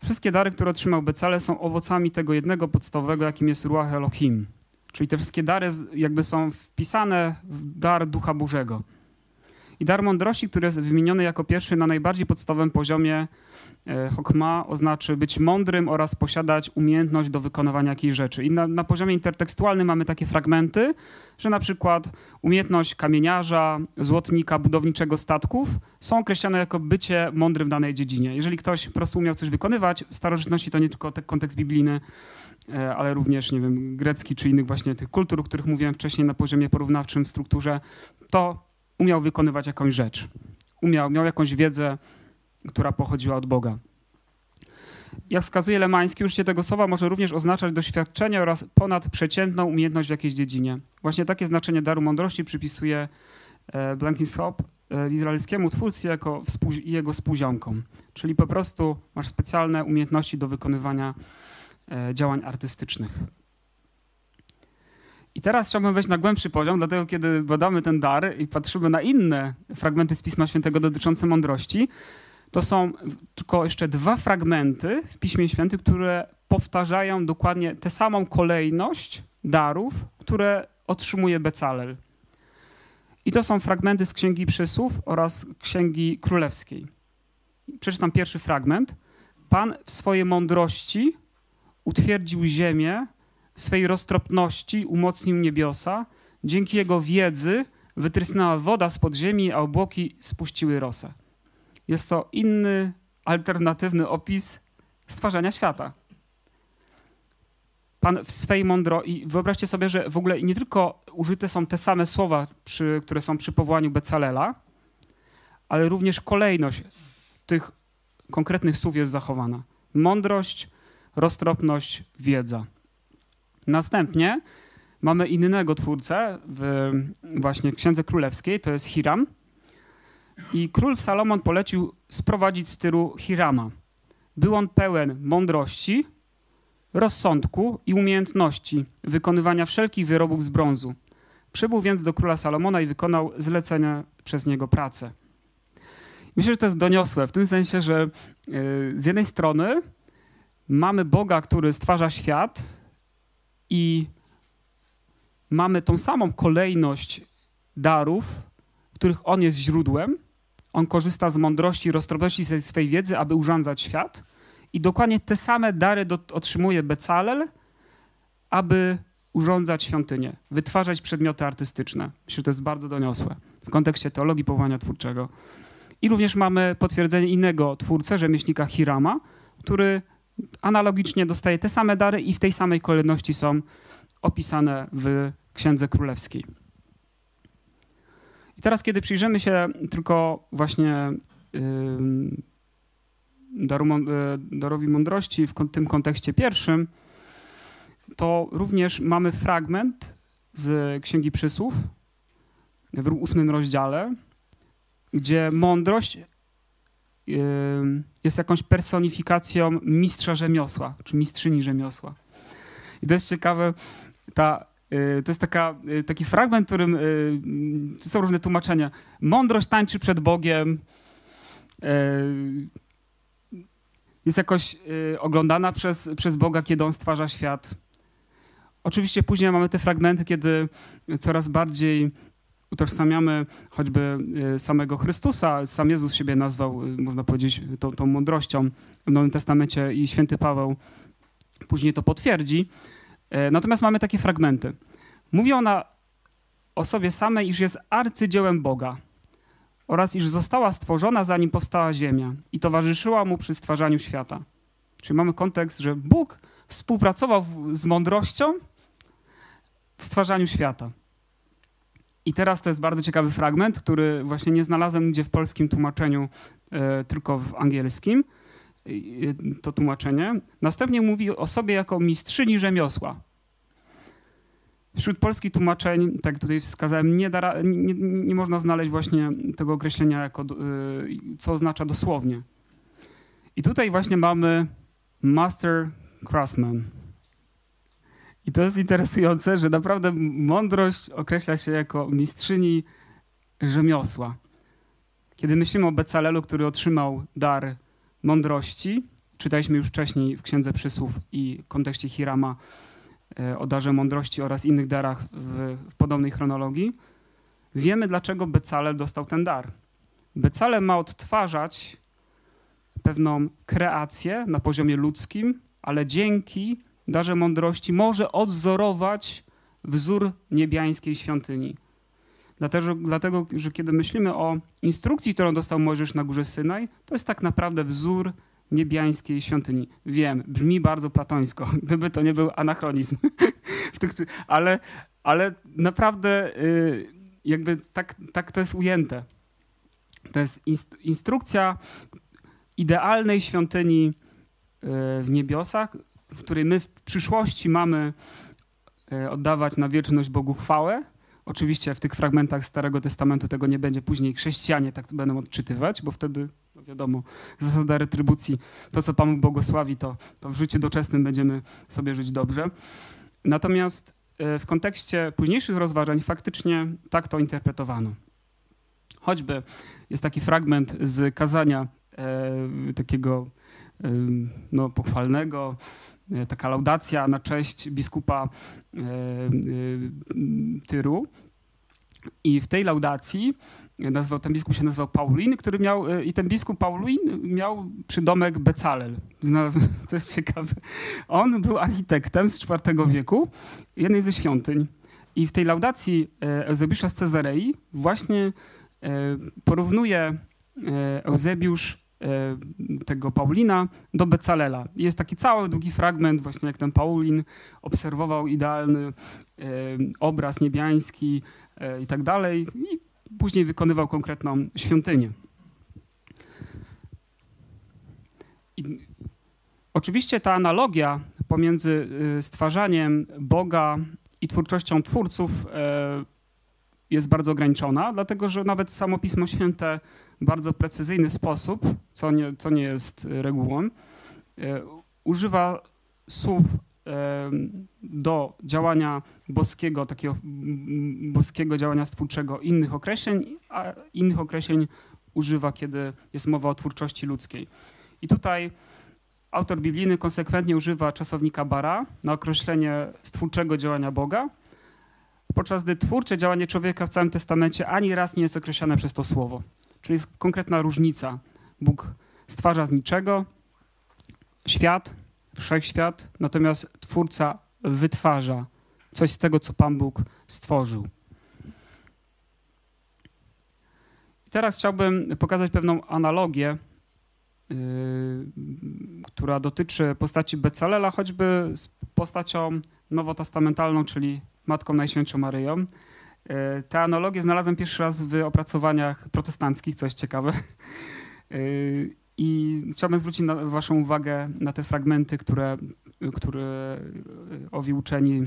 Wszystkie dary, które otrzymał Becale są owocami tego jednego podstawowego, jakim jest Ruach Elohim. Czyli te wszystkie dary jakby są wpisane w dar Ducha Bożego. I dar mądrości, który jest wymieniony jako pierwszy na najbardziej podstawowym poziomie e, Hokma, oznacza być mądrym oraz posiadać umiejętność do wykonywania jakiejś rzeczy. I na, na, poziomie intertekstualnym mamy takie fragmenty, że na przykład umiejętność kamieniarza, złotnika, budowniczego statków są określane jako bycie mądrym w danej dziedzinie. Jeżeli ktoś po prostu umiał coś wykonywać, w starożytności to nie tylko kontekst biblijny, E, ale również, nie wiem, grecki czy innych właśnie tych kultur, o których mówiłem wcześniej na poziomie porównawczym w strukturze, to umiał wykonywać jakąś rzecz. Umiał, miał jakąś wiedzę, która pochodziła od Boga. Jak wskazuje Lemański, użycie tego słowa może również oznaczać doświadczenie oraz ponadprzeciętną umiejętność w jakiejś dziedzinie. Właśnie takie znaczenie daru mądrości przypisuje e, Blankenshop e, izraelskiemu twórcy jako jego współziomkom. Czyli po prostu masz specjalne umiejętności do wykonywania E, działań artystycznych. I teraz chciałbym wejść na głębszy poziom, dlatego kiedy badamy ten dar i patrzymy na inne fragmenty z Pisma Świętego dotyczące mądrości, to są tylko jeszcze dwa fragmenty w Piśmie Świętym, które powtarzają dokładnie tę samą kolejność darów, które otrzymuje Becalel. I to są fragmenty z Księgi Przysłów oraz Księgi Królewskiej. Przeczytam pierwszy fragment. Pan w swojej mądrości utwierdził ziemię, swej roztropności umocnił niebiosa, dzięki jego wiedzy wytrysnęła woda z podziemi, a obłoki spuściły rosę. Jest to inny, alternatywny opis stwarzania świata. Pan w swej mądro i wyobraźcie sobie, że w ogóle nie tylko użyte są te same słowa, przy, które są przy powołaniu Becalela, ale również kolejność tych konkretnych słów jest zachowana. Mądrość, roztropność, wiedza. Następnie mamy innego twórcę w, właśnie w Księdze Królewskiej, to jest Hiram. I król Salomon polecił sprowadzić z tyru Hirama. Był on pełen mądrości, rozsądku i umiejętności wykonywania wszelkich wyrobów z brązu. Przybył więc do króla Salomona i wykonał zlecenie przez niego pracę. Myślę, że to jest doniosłe, w tym sensie, że yy, z jednej strony mamy Boga, który stwarza świat i mamy tą samą kolejność darów, których On jest źródłem. On korzysta z mądrości i roztropności swej wiedzy, aby urządzać świat. I dokładnie te same dary do, otrzymuje Becalel, aby urządzać świątynię, wytwarzać przedmioty artystyczne. Myślę, że to jest bardzo doniosłe w kontekście teologii powołania twórczego. I również mamy potwierdzenie innego twórcę, rzemieślnika Hirama, który analogicznie dostaje te same dary i w tej samej kolejności są opisane w Księdze Królewskiej. I teraz, kiedy przyjrzymy się tylko właśnie daru, e, darowi mądrości w tym kontekście pierwszym, to również mamy fragment z Księgi Przysłów w ósmym rozdziale, gdzie mądrość jest jakąś personifikacją mistrza rzemiosła, czy mistrzyni rzemiosła. I to jest ciekawe, ta to jest taka, taki fragment, w którym są różne tłumaczenia. Mądrość tańczy przed Bogiem, jest jakoś oglądana przez, przez Boga, kiedy On stwarza świat. Oczywiście później mamy te fragmenty, kiedy coraz bardziej utożsamiamy choćby samego Chrystusa. Sam Jezus siebie nazwał, można powiedzieć, tą, tą mądrością w Nowym Testamencie i święty Paweł później to potwierdzi. E, natomiast mamy takie fragmenty. Mówi ona o sobie samej, iż jest arcydziełem Boga oraz iż została stworzona zanim powstała ziemia i towarzyszyła mu przy stwarzaniu świata. Czyli mamy kontekst, że Bóg współpracował z mądrością w stwarzaniu świata. I teraz to jest bardzo ciekawy fragment, który właśnie nie znalazłem nigdzie w polskim tłumaczeniu, e, tylko w angielskim. E, to tłumaczenie. Następnie mówi o sobie jako mistrzyni rzemiosła. Wśród polskich tłumaczeń, tak tutaj wskazałem, nie, da, nie, nie można znaleźć właśnie tego określenia, jako, e, co oznacza dosłownie. I tutaj właśnie mamy master craftsman. I to jest interesujące, że naprawdę mądrość określa się jako mistrzyni rzemiosła. Kiedy myślimy o Becalelu, który otrzymał dar mądrości, czytaliśmy już wcześniej w Księdze Przysłów i w kontekście Hirama e, o darze mądrości oraz innych darach w, w podobnej chronologii, wiemy dlaczego Becalel dostał ten dar. Becalel ma odtwarzać pewną kreację na poziomie ludzkim, ale dzięki darze mądrości może odzorować wzór niebiańskiej świątyni. Dlatego, dlatego, że kiedy myślimy o instrukcji, którą dostał Mojżesz na górze Synaj, to jest tak naprawdę wzór niebiańskiej świątyni. Wiem, brzmi bardzo platońsko, (laughs) gdyby to nie był anachronizm. (laughs) ale, ale naprawdę y, jakby tak, tak to jest ujęte. To jest instrukcja idealnej świątyni y, w niebiosach, w której my w przyszłości mamy e, oddawać na wieczność Bogu chwałę. Oczywiście w tych fragmentach Starego Testamentu tego nie będzie, później chrześcijanie tak będą odczytywać, bo wtedy, no wiadomo, zasada retrybucji, to co Pan błogosławi, to, to w życiu doczesnym będziemy sobie żyć dobrze. Natomiast e, w kontekście późniejszych rozważań faktycznie tak to interpretowano. Choćby jest taki fragment z kazania e, takiego e, no, pochwalnego, taka laudacja na cześć biskupa e, e, Tyru. I w tej laudacji nazwał, ten biskup się nazywał Paulin, który miał, i ten biskup Paulin miał przydomek Becalel. (laughs) To jest ciekawe. On był architektem z IV wieku jednej ze świątyń. I w tej laudacji Eusebiusza z Cezarei właśnie porównuje Eusebiusz E, tego Paulina do Becalela. Jest taki cały długi fragment, właśnie jak ten Paulin obserwował idealny e, obraz niebiański e, i tak dalej i później wykonywał konkretną świątynię. I oczywiście ta analogia pomiędzy stwarzaniem Boga i twórczością twórców jest bardzo ograniczona, dlatego że nawet samo Pismo Święte bardzo precyzyjny sposób, co nie, co nie jest regułą, e, używa słów e, do działania boskiego, takiego boskiego działania stwórczego innych określeń, a innych określeń używa, kiedy jest mowa o twórczości ludzkiej. I tutaj autor biblijny konsekwentnie używa czasownika bara na określenie stwórczego działania Boga, podczas gdy twórcze działanie człowieka w całym Testamencie ani raz nie jest określane przez to słowo. Czyli jest konkretna różnica. Bóg stwarza z niczego świat, wszechświat, natomiast Twórca wytwarza coś z tego, co Pan Bóg stworzył. Teraz chciałbym pokazać pewną analogię, yy, która dotyczy postaci Becalela, choćby z postacią nowotestamentalną, czyli Matką Najświętszą Maryją. E, te analogie znalazłem pierwszy raz w opracowaniach protestanckich, coś ciekawe. E, I chciałbym zwrócić Waszą uwagę na te fragmenty, które, które owi uczeni e,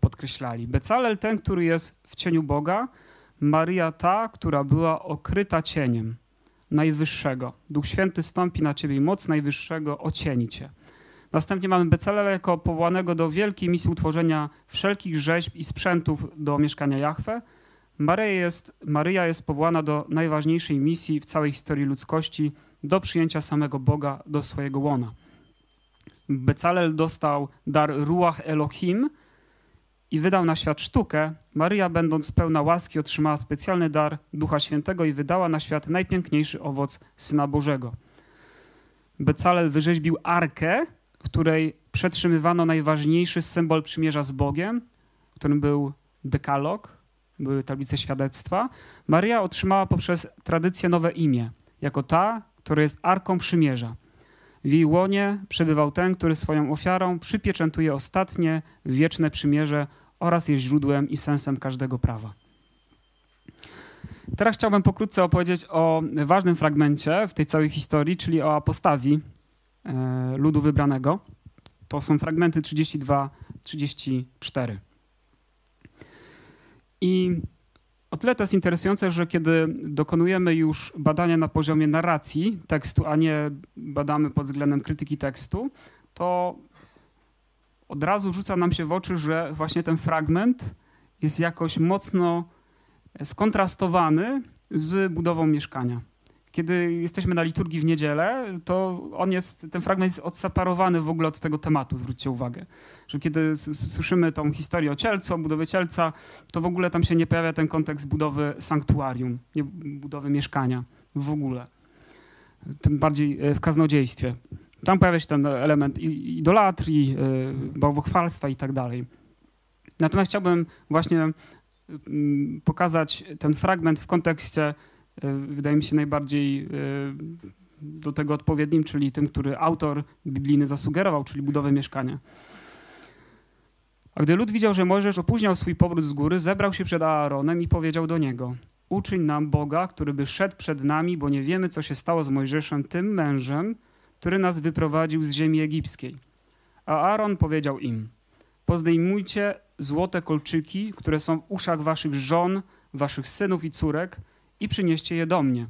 podkreślali. Becalel ten, który jest w cieniu Boga, Maria ta, która była okryta cieniem Najwyższego. Duch Święty stąpi na Ciebie i moc Najwyższego ocieni Cię. Następnie mamy Becalela jako powołanego do wielkiej misji utworzenia wszelkich rzeźb i sprzętów do mieszkania Jahwe. Maryja jest, Maryja jest powołana do najważniejszej misji w całej historii ludzkości, do przyjęcia samego Boga do swojego łona. Becalel dostał dar Ruach Elohim i wydał na świat sztukę. Maryja, będąc pełna łaski, otrzymała specjalny dar Ducha Świętego i wydała na świat najpiękniejszy owoc Syna Bożego. Becalel wyrzeźbił arkę, której przetrzymywano najważniejszy symbol przymierza z Bogiem, którym był dekalog, były tablice świadectwa. Maria otrzymała poprzez tradycję nowe imię, jako ta, która jest arką przymierza. W jej łonie przebywał ten, który swoją ofiarą przypieczętuje ostatnie, wieczne przymierze oraz jest źródłem i sensem każdego prawa. Teraz chciałbym pokrótce opowiedzieć o ważnym fragmencie w tej całej historii, czyli o apostazji ludu wybranego. To są fragmenty 32-34. I o tyle to jest interesujące, że kiedy dokonujemy już badania na poziomie narracji tekstu, a nie badamy pod względem krytyki tekstu, to od razu rzuca nam się w oczy, że właśnie ten fragment jest jakoś mocno skontrastowany z budową mieszkania. Kiedy jesteśmy na liturgii w niedzielę, to on jest, ten fragment jest odseparowany w ogóle od tego tematu, zwróćcie uwagę. Że kiedy słyszymy tą historię o cielcu, o budowie cielca, to w ogóle tam się nie pojawia ten kontekst budowy sanktuarium, nie budowy mieszkania w ogóle. Tym bardziej e, w kaznodziejstwie. Tam pojawia się ten element idolatrii, e, bałwochwalstwa i tak dalej. Natomiast chciałbym właśnie pokazać ten fragment w kontekście wydaje mi się najbardziej e, do tego odpowiednim, czyli tym, który autor biblijny zasugerował, czyli budowę mieszkania. A gdy lud widział, że Mojżesz opóźniał swój powrót z góry, zebrał się przed Aaronem i powiedział do niego: Uczyń nam Boga, który by szedł przed nami, bo nie wiemy, co się stało z Mojżeszem, tym mężem, który nas wyprowadził z ziemi egipskiej. A Aaron powiedział im: Pozdejmujcie złote kolczyki, które są w uszach waszych żon, waszych synów i córek, i przynieście je do mnie.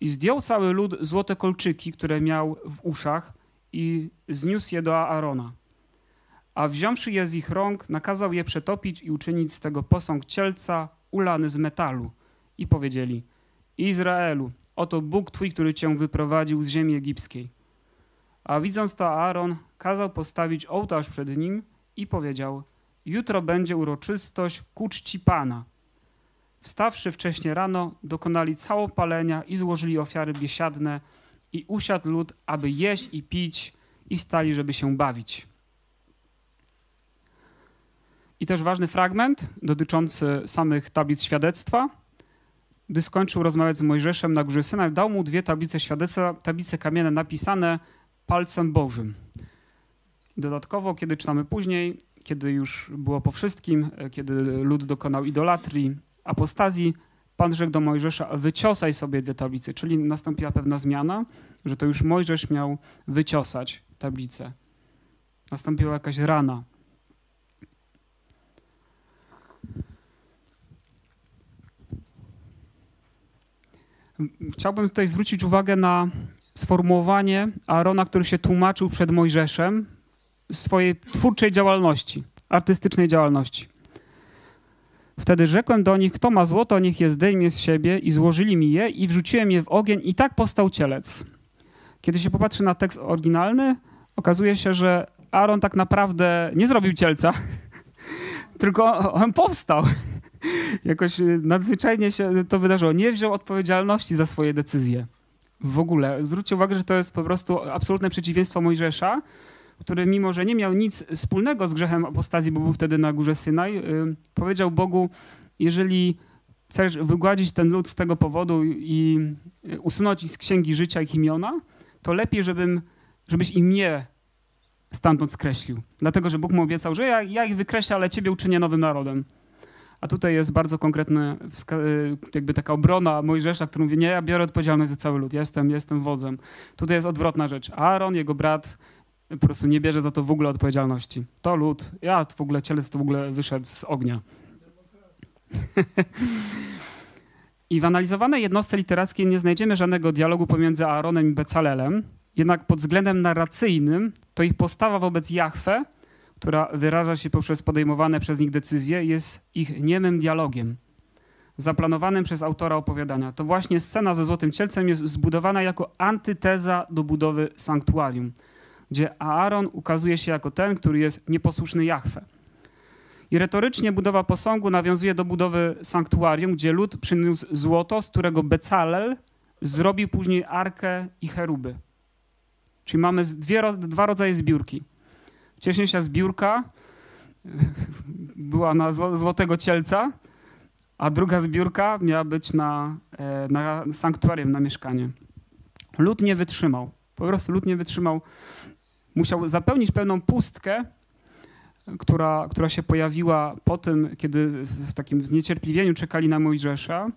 I zdjął cały lud złote kolczyki, które miał w uszach i zniósł je do Aarona. A wziąwszy je z ich rąk, nakazał je przetopić i uczynić z tego posąg cielca ulany z metalu. I powiedzieli, Izraelu, oto Bóg Twój, który Cię wyprowadził z ziemi egipskiej. A widząc to Aaron, kazał postawić ołtarz przed nim i powiedział, jutro będzie uroczystość ku czci Pana – Wstawszy wcześnie rano, dokonali całopalenia i złożyli ofiary biesiadne i usiadł lud, aby jeść i pić i stali, żeby się bawić. I też ważny fragment dotyczący samych tablic świadectwa. Gdy skończył rozmawiać z Mojżeszem na górze Synaj, dał mu dwie tablice świadectwa, tablice kamienne napisane palcem Bożym. Dodatkowo, kiedy czytamy później, kiedy już było po wszystkim, kiedy lud dokonał idolatrii, apostazji Pan rzekł do Mojżesza, wyciosaj sobie dwie tablice, czyli nastąpiła pewna zmiana, że to już Mojżesz miał wyciosać tablicę. Nastąpiła jakaś rana. Chciałbym tutaj zwrócić uwagę na sformułowanie Aarona, który się tłumaczył przed Mojżeszem swojej twórczej działalności, artystycznej działalności. Wtedy rzekłem do nich, kto ma złoto, niech je zdejmie z siebie i złożyli mi je i wrzuciłem je w ogień i tak powstał cielec. Kiedy się popatrzy na tekst oryginalny, okazuje się, że Aaron tak naprawdę nie zrobił cielca, (laughs) tylko on powstał. (laughs) Jakoś nadzwyczajnie się to wydarzyło. Nie wziął odpowiedzialności za swoje decyzje. W ogóle. Zwróćcie uwagę, że to jest po prostu absolutne przeciwieństwo Mojżesza, który mimo, że nie miał nic wspólnego z grzechem apostazji, bo był wtedy na górze Synaj, y, powiedział Bogu, jeżeli chcesz wygładzić ten lud z tego powodu i y, usunąć ich z księgi życia ich imiona, to lepiej, żebym, żebyś i mnie stamtąd skreślił. Dlatego, że Bóg mu obiecał, że ja, ja ich wykreślę, ale ciebie uczynię nowym narodem. A tutaj jest bardzo konkretna y, jakby taka obrona Mojżesza, który mówi, nie, ja biorę odpowiedzialność za cały lud, jestem, jestem wodzem. Tutaj jest odwrotna rzecz. Aaron, jego brat, po prostu nie bierze za to w ogóle odpowiedzialności. To lud, ja w ogóle cielec to w ogóle wyszedł z ognia. (laughs) I w analizowanej jednostce literackiej nie znajdziemy żadnego dialogu pomiędzy Aaronem i Becalelem. Jednak pod względem narracyjnym to ich postawa wobec Jahwe, która wyraża się poprzez podejmowane przez nich decyzje, jest ich niemym dialogiem, zaplanowanym przez autora opowiadania. To właśnie scena ze Złotym Cielcem jest zbudowana jako antyteza do budowy sanktuarium, gdzie Aaron ukazuje się jako ten, który jest nieposłuszny Jahwe. I retorycznie budowa posągu nawiązuje do budowy sanktuarium, gdzie lud przyniósł złoto, z którego Becalel zrobił później arkę i cheruby. Czyli mamy dwie, dwa rodzaje zbiórki. Wcześniejsza zbiórka (laughs) była na złotego cielca, a druga zbiórka miała być na, e, na sanktuarium, na mieszkanie. Lud nie wytrzymał. Po prostu lud nie wytrzymał. Musiał zapełnić pewną pustkę, która, która się pojawiła po tym, kiedy w takim zniecierpliwieniu czekali na Mojżesza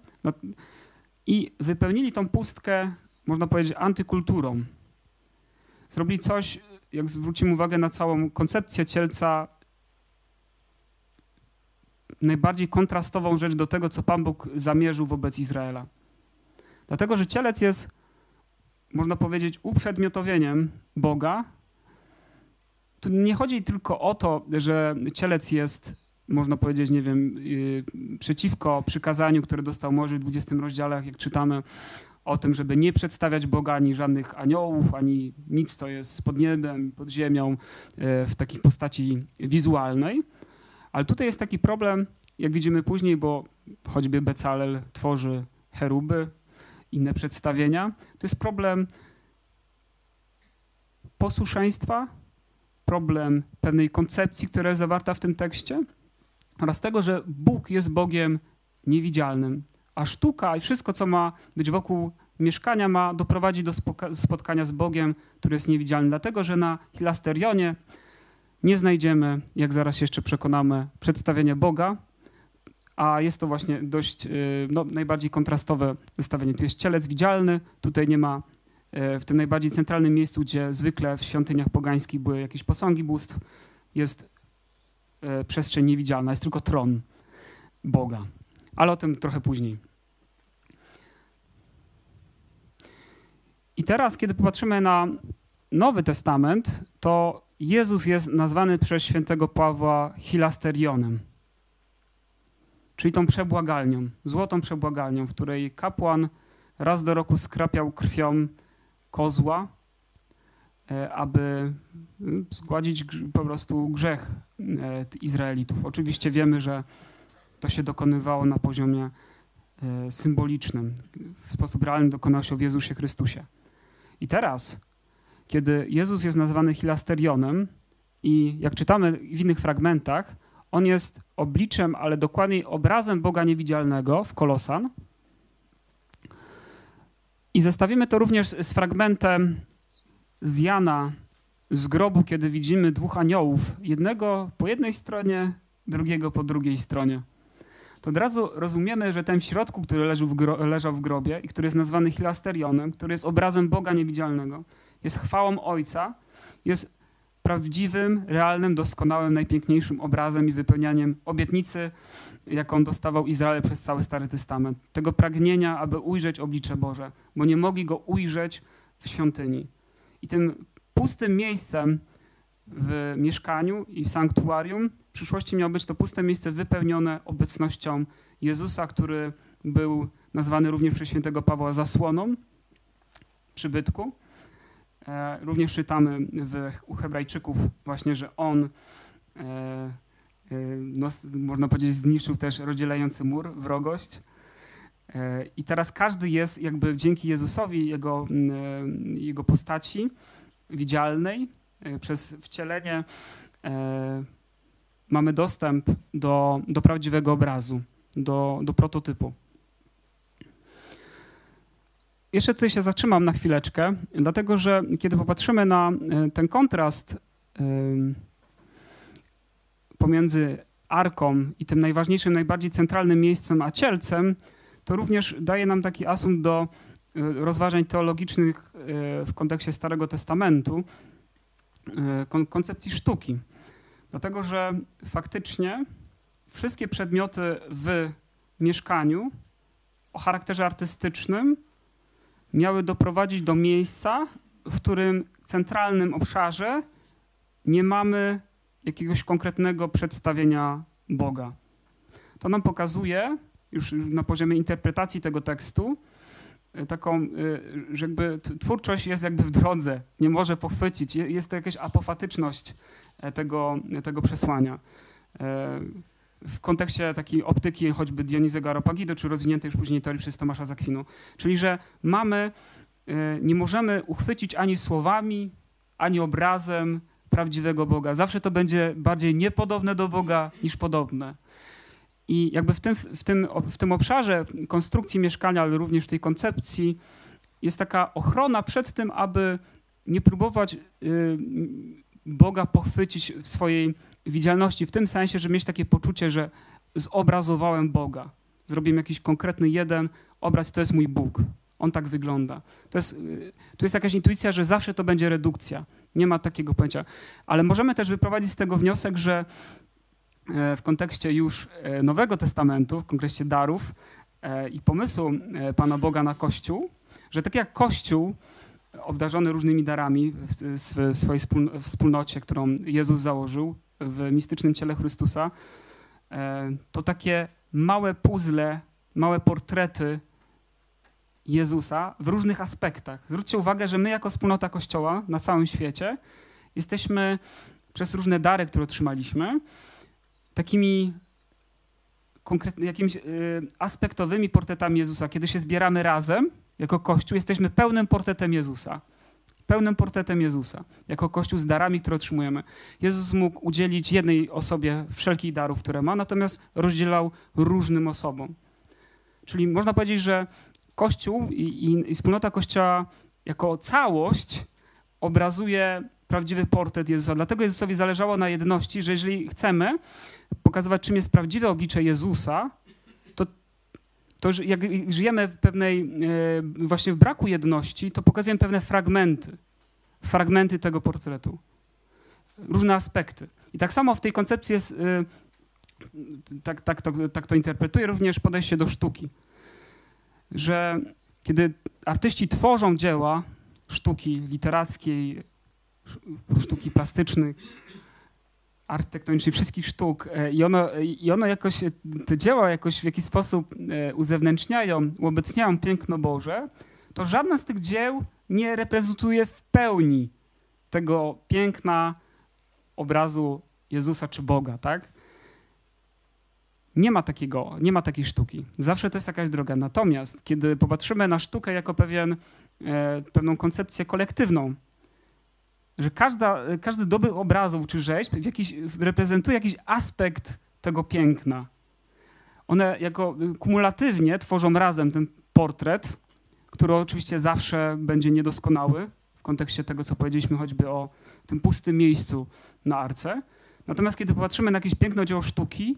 i wypełnili tą pustkę, można powiedzieć, antykulturą. Zrobili coś, jak zwrócimy uwagę na całą koncepcję cielca, najbardziej kontrastową rzecz do tego, co Pan Bóg zamierzył wobec Izraela. Dlatego, że cielec jest, można powiedzieć, uprzedmiotowieniem Boga, tu nie chodzi tylko o to, że cielec jest, można powiedzieć, nie wiem, yy, przeciwko przykazaniu, które dostał Może w 20 rozdziale, jak czytamy o tym, żeby nie przedstawiać Boga ani żadnych aniołów, ani nic, co jest pod niebem, pod ziemią, yy, w takiej postaci wizualnej. Ale tutaj jest taki problem, jak widzimy później, bo choćby Becalel tworzy cheruby, inne przedstawienia. To jest problem posłuszeństwa problem pewnej koncepcji, która jest zawarta w tym tekście oraz tego, że Bóg jest Bogiem niewidzialnym, a sztuka i wszystko, co ma być wokół mieszkania, ma doprowadzić do spotkania z Bogiem, który jest niewidzialny. Dlatego, że na Hilasterionie nie znajdziemy, jak zaraz jeszcze przekonamy, przedstawienia Boga, a jest to właśnie dość y, no, najbardziej kontrastowe zestawienie. Tu jest cielec widzialny, tutaj nie ma w tym najbardziej centralnym miejscu, gdzie zwykle w świątyniach pogańskich były jakieś posągi bóstw, jest e, przestrzeń niewidzialna, jest tylko tron Boga. Ale o tym trochę później. I teraz, kiedy popatrzymy na Nowy Testament, to Jezus jest nazwany przez świętego Pawła hilasterionem, czyli tą przebłagalnią, złotą przebłagalnią, w której kapłan raz do roku skrapiał krwią kozła, e, aby mm, zgładzić po prostu grzech e, Izraelitów. Oczywiście wiemy, że to się dokonywało na poziomie e, symbolicznym. W sposób realny dokonał się w Jezusie Chrystusie. I teraz, kiedy Jezus jest nazwany hilasterionem i jak czytamy w innych fragmentach, on jest obliczem, ale dokładniej obrazem Boga niewidzialnego w Kolosan, i zestawimy to również z fragmentem z Jana z grobu, kiedy widzimy dwóch aniołów, jednego po jednej stronie, drugiego po drugiej stronie. To od razu rozumiemy, że ten w środku, który leżał w, gro leżał w grobie i który jest nazwany Hilasterionem, który jest obrazem Boga niewidzialnego, jest chwałą Ojca, jest prawdziwym, realnym, doskonałym, najpiękniejszym obrazem i wypełnianiem obietnicy jaką dostawał Izrael przez cały Stary Testament. Tego pragnienia, aby ujrzeć oblicze Boże, bo nie mogli go ujrzeć w świątyni. I tym pustym miejscem w mieszkaniu i w sanktuarium w przyszłości miało być to puste miejsce wypełnione obecnością Jezusa, który był nazwany również przez świętego Pawła zasłoną przybytku. E, również czytamy w, u Hebrajczyków właśnie, że on e, no, można powiedzieć, zniszczył też rozdzielający mur, wrogość. E, I teraz każdy jest jakby dzięki Jezusowi, jego, e, jego postaci widzialnej, przez wcielenie mamy dostęp do, do prawdziwego obrazu, do, do prototypu. Jeszcze tutaj się zatrzymam na chwileczkę, dlatego że kiedy popatrzymy na ten kontrast pomiędzy arką i tym najważniejszym, najbardziej centralnym miejscem, a cielcem, to również daje nam taki asumpt do e, rozważań teologicznych e, w kontekście Starego Testamentu, e, koncepcji sztuki. Dlatego, że faktycznie wszystkie przedmioty w mieszkaniu o charakterze artystycznym miały doprowadzić do miejsca w którym centralnym obszarze nie mamy jakiegoś konkretnego przedstawienia Boga. To nam pokazuje, już na poziomie interpretacji tego tekstu, y, taką, y, że jakby twórczość jest jakby w drodze, nie może pochwycić, jest to jakaś apofatyczność e, tego, tego przesłania. E, w kontekście takiej optyki choćby Dionizego Aropagidy, czy rozwiniętej już później teorii przez Tomasza Zakwinu. Czyli, że mamy, e, nie możemy uchwycić ani słowami, ani obrazem prawdziwego Boga. Zawsze to będzie bardziej niepodobne do Boga niż podobne. I jakby w tym, w tym, w tym obszarze konstrukcji mieszkania, ale również w tej koncepcji jest taka ochrona przed tym, aby nie próbować y, Boga pochwycić w swojej widzialności, w tym sensie, że mieć takie poczucie, że zobrazowałem Boga. Zrobiłem jakiś konkretny jeden obraz, to jest mój Bóg. On tak wygląda. To jest, y, tu jest jakaś intuicja, że zawsze to będzie redukcja. Nie ma takiego pojęcia. Ale możemy też wyprowadzić z tego wniosek, że e, w kontekście już e, Nowego Testamentu, w kontekście darów e, i pomysłu Pana Boga na Kościół, że tak jak Kościół obdarzony różnymi darami w swojej wspólnocie, którą Jezus założył w mistycznym ciele Chrystusa, to takie małe puzzle, małe portrety Jezusa w różnych aspektach. Zwróćcie uwagę, że my jako wspólnota Kościoła na całym świecie jesteśmy przez różne dary, które otrzymaliśmy, takimi konkretnymi, jakimiś y, aspektowymi portretami Jezusa. Kiedy się zbieramy razem jako Kościół, jesteśmy pełnym portretem Jezusa. Pełnym portretem Jezusa, jako Kościół z darami, które otrzymujemy. Jezus mógł udzielić jednej osobie wszelkich darów, które ma, natomiast rozdzielał różnym osobom. Czyli można powiedzieć, że Kościół i, i, i wspólnota Kościoła jako całość obrazuje prawdziwy portret Jezusa. Dlatego Jezusowi zależało na jedności, że jeżeli chcemy pokazywać, czym jest prawdziwe oblicze Jezusa, to, to jak żyjemy w pewnej, e, właśnie w braku jedności, to pokazujemy pewne fragmenty, fragmenty tego portretu, różne aspekty. I tak samo w tej koncepcji jest, e, tak, tak, to, tak to interpretuję, również podejście do sztuki że kiedy artyści tworzą dzieła sztuki literackiej, sztuki plastycznej, architektonicznej, wszystkich sztuk e, i ono, i ono jakoś, te dzieła jakoś w jakiś sposób e, uzewnętrzniają, uobecniają piękno Boże, to żadna z tych dzieł nie reprezentuje w pełni tego piękna obrazu Jezusa czy Boga, tak? Nie ma takiego, nie ma takiej sztuki. Zawsze to jest jakaś droga. Natomiast kiedy popatrzymy na sztukę jako pewien, e, pewną koncepcję kolektywną, że każda, każdy dobyk obrazów czy rzeźb jakiś, reprezentuje jakiś aspekt tego piękna. One jako kumulatywnie tworzą razem ten portret, który oczywiście zawsze będzie niedoskonały w kontekście tego, co powiedzieliśmy choćby o tym pustym miejscu na arce. Natomiast kiedy popatrzymy na jakieś piękne dzieło sztuki,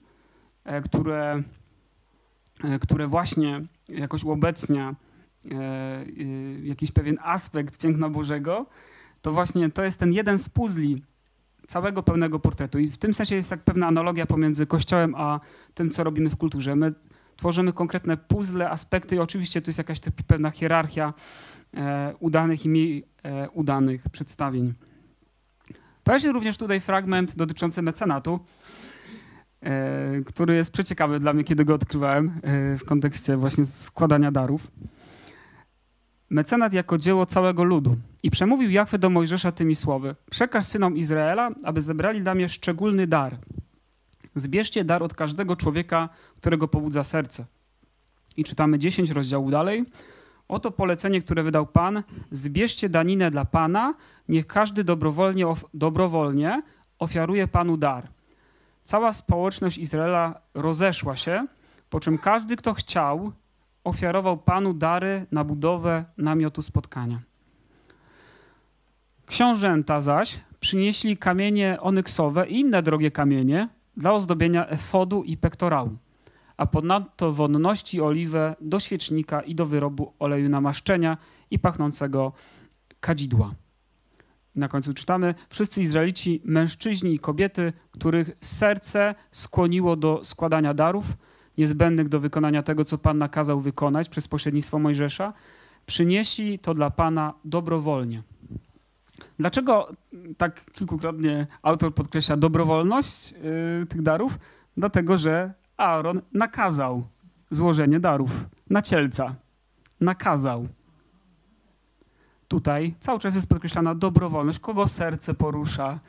które, e, które właśnie jakoś uobecnia e, jakiś pewien aspekt piękna Bożego, to właśnie to jest ten jeden z puzli całego pełnego portretu. I w tym sensie jest tak pewna analogia pomiędzy Kościołem a tym, co robimy w kulturze. My tworzymy konkretne puzzle, aspekty i oczywiście tu jest jakaś pewna hierarchia udanych i mniej udanych przedstawień. Pojawia się również tutaj fragment dotyczący mecenatu. E, który jest przeciekawy dla mnie, kiedy go odkrywałem e, w kontekście właśnie składania darów. Mecenat jako dzieło całego ludu. I przemówił Jachwę do Mojżesza tymi słowy. Przekaż synom Izraela, aby zebrali dla mnie szczególny dar. Zbierzcie dar od każdego człowieka, którego pobudza serce. I czytamy 10 rozdziałów dalej. Oto polecenie, które wydał Pan. Zbierzcie daninę dla Pana, niech każdy dobrowolnie, of dobrowolnie ofiaruje Panu dar cała społeczność Izraela rozeszła się, po czym każdy, kto chciał, ofiarował Panu dary na budowę namiotu spotkania. Książęta zaś przynieśli kamienie onyksowe i inne drogie kamienie dla ozdobienia efodu i pektorału, a ponadto wonności oliwę do świecznika i do wyrobu oleju namaszczenia i pachnącego kadzidła na końcu czytamy, wszyscy Izraelici, mężczyźni i kobiety, których serce skłoniło do składania darów niezbędnych do wykonania tego, co Pan nakazał wykonać przez pośrednictwo Mojżesza, przynieśli to dla Pana dobrowolnie. Dlaczego tak kilkukrotnie autor podkreśla dobrowolność yy, tych darów? Dlatego, że Aaron nakazał złożenie darów na cielca. Nakazał. Tutaj cały czas jest podkreślana dobrowolność, kogo serce porusza,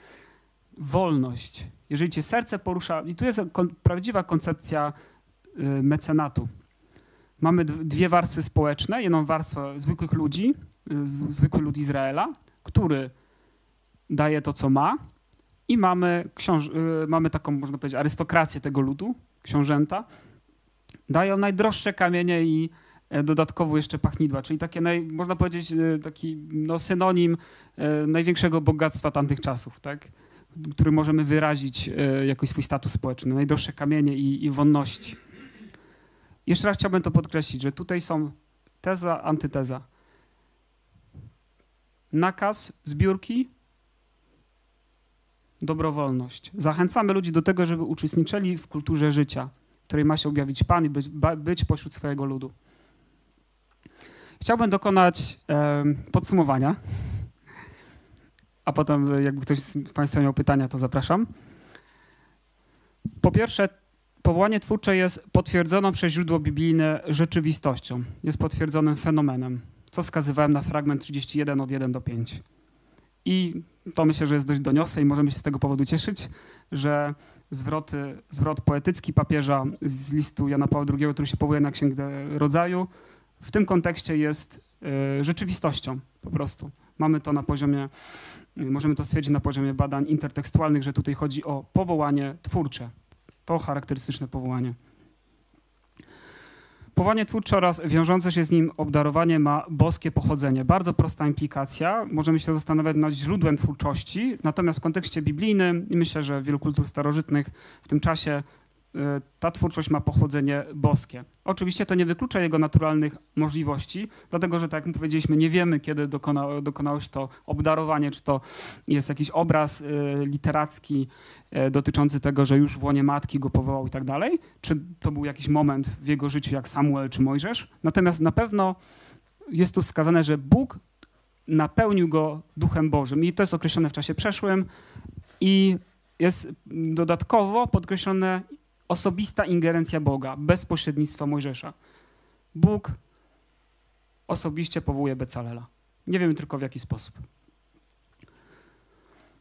wolność. Jeżeli cię serce porusza, i tu jest kon prawdziwa koncepcja y, mecenatu. Mamy dwie warstwy społeczne. Jedną warstwę zwykłych ludzi, y, zwykły lud Izraela, który daje to, co ma, i mamy, książ- y, mamy taką, można powiedzieć, arystokrację tego ludu, książęta. Dają najdroższe kamienie i dodatkowo jeszcze pachnidła, czyli takie, naj, można powiedzieć, e, taki no, synonim e, największego bogactwa tamtych czasów, tak? który możemy wyrazić jakoś swój status społeczny, najdroższe kamienie i, i wonności. Jeszcze raz chciałbym to podkreślić, że tutaj są teza, antyteza. Nakaz zbiórki, dobrowolność. Zachęcamy ludzi do tego, żeby uczestniczyli w kulturze życia, której ma się objawić Pan i być, być pośród swojego ludu. Chciałbym dokonać e, podsumowania, a potem jakby ktoś z Państwa miał pytania, to zapraszam. Po pierwsze, powołanie twórcze jest potwierdzoną przez źródło biblijne rzeczywistością, jest potwierdzonym fenomenem, co wskazywałem na fragment 31 od 1 do 5. I to myślę, że jest dość doniosłe i możemy się z tego powodu cieszyć, że zwroty, zwrot poetycki papieża z listu Jana Pawła II, który się powołuje na Księgę Rodzaju, w tym kontekście jest y, rzeczywistością po prostu. Mamy to na poziomie, y, możemy to stwierdzić na poziomie badań intertekstualnych, że tutaj chodzi o powołanie twórcze. To charakterystyczne powołanie. Powołanie twórcze oraz wiążące się z nim obdarowanie ma boskie pochodzenie. Bardzo prosta implikacja. Możemy się zastanawiać nad źródłem twórczości, natomiast w kontekście biblijnym i myślę, że wielu kultur starożytnych w tym czasie E, ta twórczość ma pochodzenie boskie. Oczywiście to nie wyklucza jego naturalnych możliwości, dlatego że, tak jak powiedzieliśmy, nie wiemy, kiedy dokona, dokonało się to obdarowanie, czy to jest jakiś obraz y, literacki y, dotyczący tego, że już w łonie matki go powołał i tak dalej, czy to był jakiś moment w jego życiu, jak Samuel czy Mojżesz. Natomiast na pewno jest tu wskazane, że Bóg napełnił go Duchem Bożym i to jest określone w czasie przeszłym i jest dodatkowo podkreślone osobista ingerencja Boga, bez pośrednictwa Mojżesza. Bóg osobiście powołuje Becalela. Nie wiemy tylko w jaki sposób.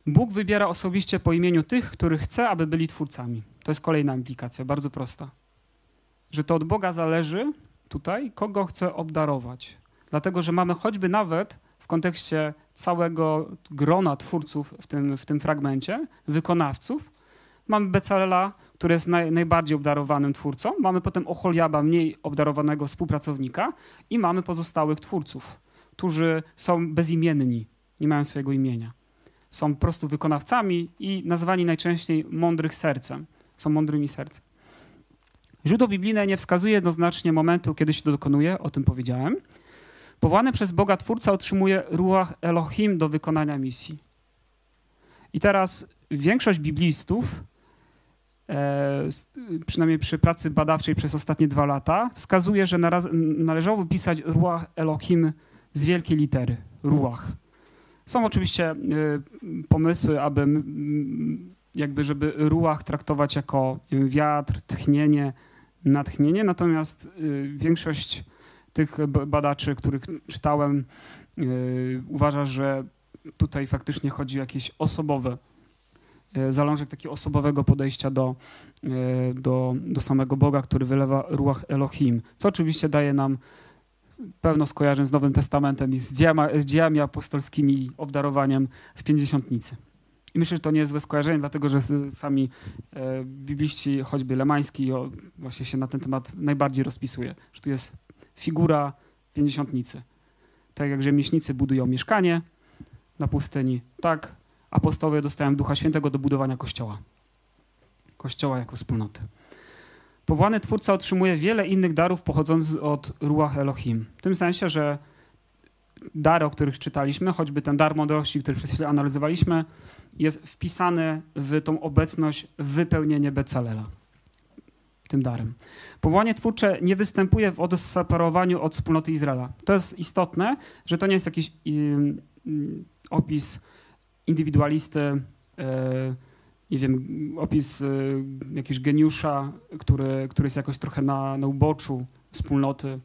Bóg wybiera osobiście po imieniu tych, których chce, aby byli twórcami. To jest kolejna implikacja, bardzo prosta. Że to od Boga zależy tutaj, kogo chce obdarować. Dlatego, że mamy choćby nawet w kontekście całego grona twórców w tym, w tym fragmencie, wykonawców, mamy Becalela, który jest naj, najbardziej obdarowanym twórcą, mamy potem Oholiaba, mniej obdarowanego współpracownika i mamy pozostałych twórców, którzy są bezimienni, nie mają swojego imienia. Są po prostu wykonawcami i nazwani najczęściej mądrych sercem. Są mądrymi sercem. Źródło biblijne nie wskazuje jednoznacznie momentu, kiedy się to dokonuje, o tym powiedziałem. Powołany przez Boga Twórca otrzymuje ruach Elohim do wykonania misji. I teraz większość biblistów przynajmniej przy pracy badawczej przez ostatnie dwa lata, wskazuje, że należało pisać Ruach Elohim z wielkiej litery. Ruach. Są oczywiście e, pomysły, aby jakby, żeby ruach traktować jako wiatr, tchnienie, natchnienie, natomiast e, większość tych badaczy, których czytałem, uważa, że tutaj faktycznie chodzi o jakieś osobowe E, zalążek takiego osobowego podejścia do, e, do, do samego Boga, który wylewa ruach Elohim, co oczywiście daje nam pełno skojarzeń z Nowym Testamentem i z dziełami, z dziełami apostolskimi i obdarowaniem w Pięćdziesiątnicy. I myślę, że to nie jest złe skojarzenie, dlatego że sami e, bibliści, choćby Lemański, o, właśnie się na ten temat najbardziej rozpisuje, że tu jest figura Pięćdziesiątnicy. Tak jak rzemieślnicy budują mieszkanie na pustyni, tak apostołowie dostają Ducha Świętego do budowania Kościoła. Kościoła jako wspólnoty. Powołany Twórca otrzymuje wiele innych darów pochodzących od Ruach Elohim. W tym sensie, że dary, o których czytaliśmy, choćby ten dar mądrości, który przez chwilę analizowaliśmy, jest wpisany w tą obecność, w wypełnienie Becalela tym darem. Powołanie twórcze nie występuje w odseparowaniu od wspólnoty Izraela. To jest istotne, że to nie jest jakiś opis indywidualisty, e, nie wiem, opis e, jakiegoś geniusza, który, który jest jakoś trochę na, na uboczu wspólnoty.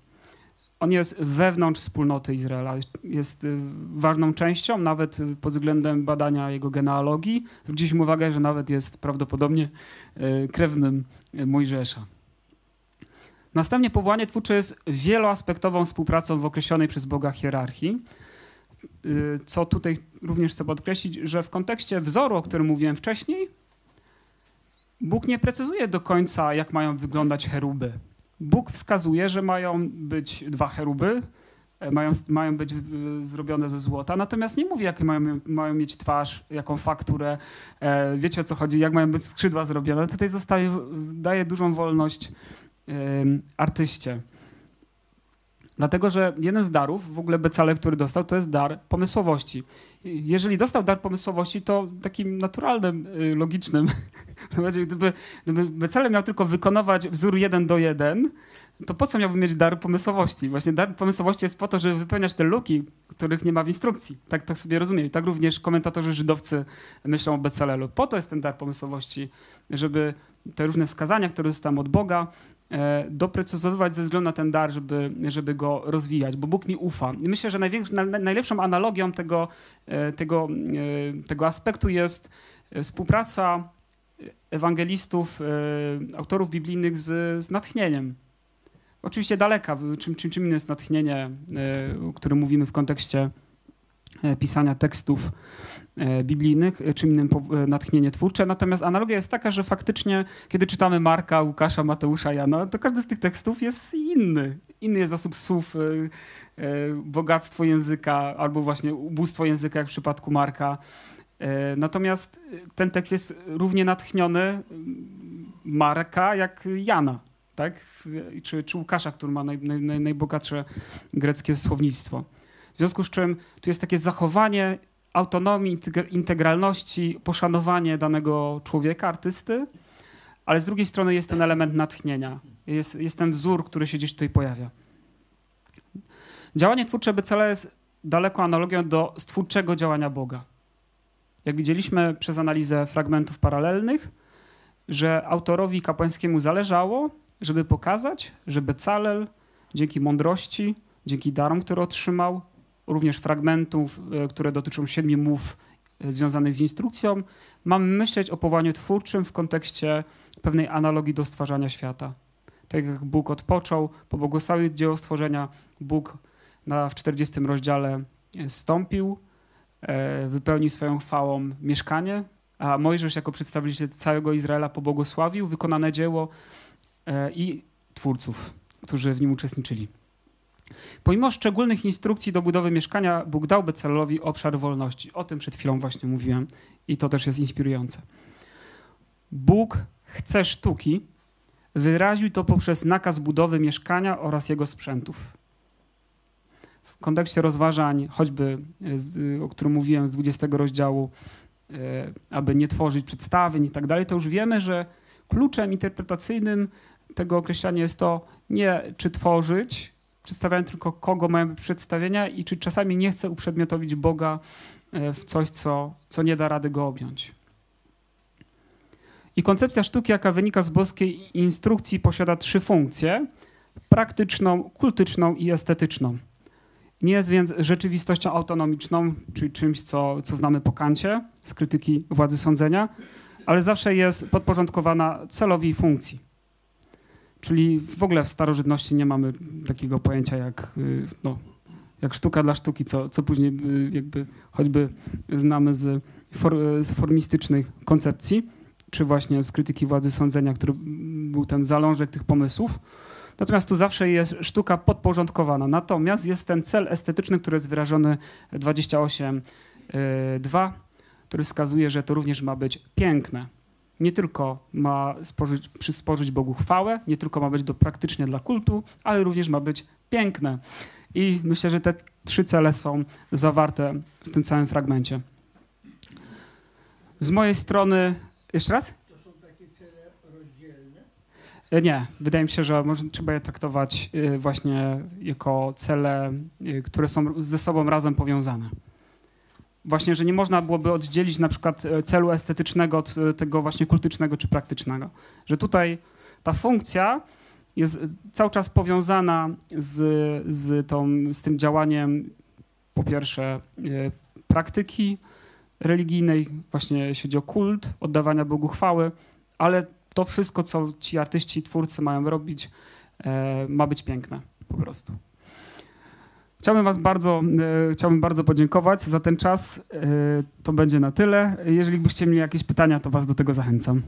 On jest wewnątrz wspólnoty Izraela, jest ważną częścią, nawet pod względem badania jego genealogii. Zwróciliśmy uwagę, że nawet jest prawdopodobnie krewnym Mojżesza. Następnie powołanie twórcze jest wieloaspektową współpracą w określonej przez Boga hierarchii. Y, co tutaj również chcę podkreślić, że w kontekście wzoru, o którym mówiłem wcześniej, Bóg nie precyzuje do końca, jak mają wyglądać cheruby. Bóg wskazuje, że mają być dwa cheruby, e, mają, mają być zrobione ze złota, natomiast nie mówi, jakie mają, mają mieć twarz, jaką fakturę, e, wiecie o co chodzi, jak mają być skrzydła zrobione. Tutaj zostaje, daje dużą wolność artyście. Dlatego, że jeden z darów, w ogóle Becale, który dostał, to jest dar pomysłowości. Jeżeli dostał dar pomysłowości, to takim naturalnym, y, logicznym, (laughs) gdyby, gdyby Becale miał tylko wykonywać wzór jeden do jeden, to po co miałby mieć dar pomysłowości? Właśnie dar pomysłowości jest po to, żeby wypełniać te luki, których nie ma w instrukcji. Tak, tak sobie rozumiem. Tak również komentatorzy żydowcy myślą o Becalelu. Po to jest ten dar pomysłowości, żeby te różne wskazania, które dostałem od Boga, doprecyzowywać ze względu na ten dar, żeby, żeby go rozwijać, bo Bóg mi ufa. I myślę, że najlepszą analogią tego, e, tego, e, tego aspektu jest współpraca ewangelistów, autorów biblijnych z, z natchnieniem. Oczywiście daleka, czym, czym, czym innym jest natchnienie, o którym mówimy w kontekście pisania tekstów E, biblijnych, e, czym innym e, natchnienie twórcze. Natomiast analogia jest taka, że faktycznie, kiedy czytamy Marka, Łukasza, Mateusza, Jana, to każdy z tych tekstów jest inny. Inny jest zasób słów, bogactwo języka albo właśnie ubóstwo języka, jak w przypadku Marka. Natomiast ten tekst jest równie natchniony Marka jak Jana, tak? czy, czy Łukasza, który ma naj, naj, najbogatsze greckie słownictwo. Związku z czym tu jest takie zachowanie autonomii, integralności, poszanowanie danego człowieka, artysty, ale z drugiej strony jest ten element natchnienia. Jest, jest ten wzór, który się gdzieś tutaj pojawia. Działanie twórcze Becela jest daleko analogią do stwórczego działania Boga. Jak widzieliśmy przez analizę fragmentów paralelnych, że autorowi kapłańskiemu zależało, żeby pokazać, że Becalel dzięki mądrości, dzięki darom, które otrzymał, również fragmentów, e, które dotyczą siedmiu mów e, związanych z instrukcją, mamy myśleć o powołaniu twórczym w kontekście pewnej analogii do stwarzania świata. Tak jak Bóg odpoczął, pobłogosławił dzieło stworzenia, Bóg na, w 40 rozdziale e, stąpił, wypełnił swoją chwałą mieszkanie, a Mojżesz jako przedstawiciel całego Izraela pobłogosławił wykonane dzieło i twórców, którzy w nim uczestniczyli. Pomimo szczególnych instrukcji do budowy mieszkania, Bóg dał Becelowi obszar wolności. O tym przed chwilą właśnie mówiłem i to też jest inspirujące. Bóg chce sztuki, wyraził to poprzez nakaz budowy mieszkania oraz jego sprzętów. W kontekście rozważań, choćby o którym mówiłem z 20 rozdziału, e, aby nie tworzyć przedstawień i tak dalej, to już wiemy, że kluczem interpretacyjnym tego określenia jest to nie czy tworzyć, przedstawiają tylko kogo mają przedstawienia i czy czasami nie chce uprzedmiotowić Boga e, w coś, co, co nie da rady go objąć. I koncepcja sztuki, jaka wynika z boskiej instrukcji, posiada trzy funkcje: praktyczną, kultyczną i estetyczną. Nie jest więc rzeczywistością autonomiczną, czyli czymś, co, co znamy po kancie z krytyki władzy sądzenia, ale zawsze jest podporządkowana celowi i funkcji. Czyli w ogóle w starożytności nie mamy takiego pojęcia jak, y, no, jak sztuka dla sztuki, co, co później y, jakby choćby znamy z, for, z formistycznych koncepcji, czy właśnie z krytyki władzy sądzenia, który był ten zalążek tych pomysłów. Natomiast tu zawsze jest sztuka podporządkowana. Natomiast jest ten cel estetyczny, który jest wyrażony 28.2, który wskazuje, że to również ma być piękne nie tylko ma spożyć, przysporzyć Bogu chwałę, nie tylko ma być do praktycznie dla kultu, ale również ma być piękne. I myślę, że te trzy cele są zawarte w tym całym fragmencie. Z mojej strony, jeszcze raz? To są takie cele rozdzielne? E, nie, wydaje mi się, że może, trzeba je traktować e, właśnie jako cele, e, które są ze sobą razem powiązane. Właśnie, że nie można byłoby oddzielić na przykład e, celu estetycznego od e, tego właśnie kultycznego czy praktycznego. Że tutaj ta funkcja jest e, cały czas powiązana z, z, tą, z tym działaniem po pierwsze praktyki religijnej, właśnie jeśli chodzi o kult, oddawania Bogu chwały, ale to wszystko, co ci artyści, twórcy mają robić, ma być piękne po prostu. Chciałbym Was bardzo, e, chciałbym bardzo podziękować za ten czas. E, to będzie na tyle. Jeżeli byście mieli jakieś pytania, to Was do tego zachęcam.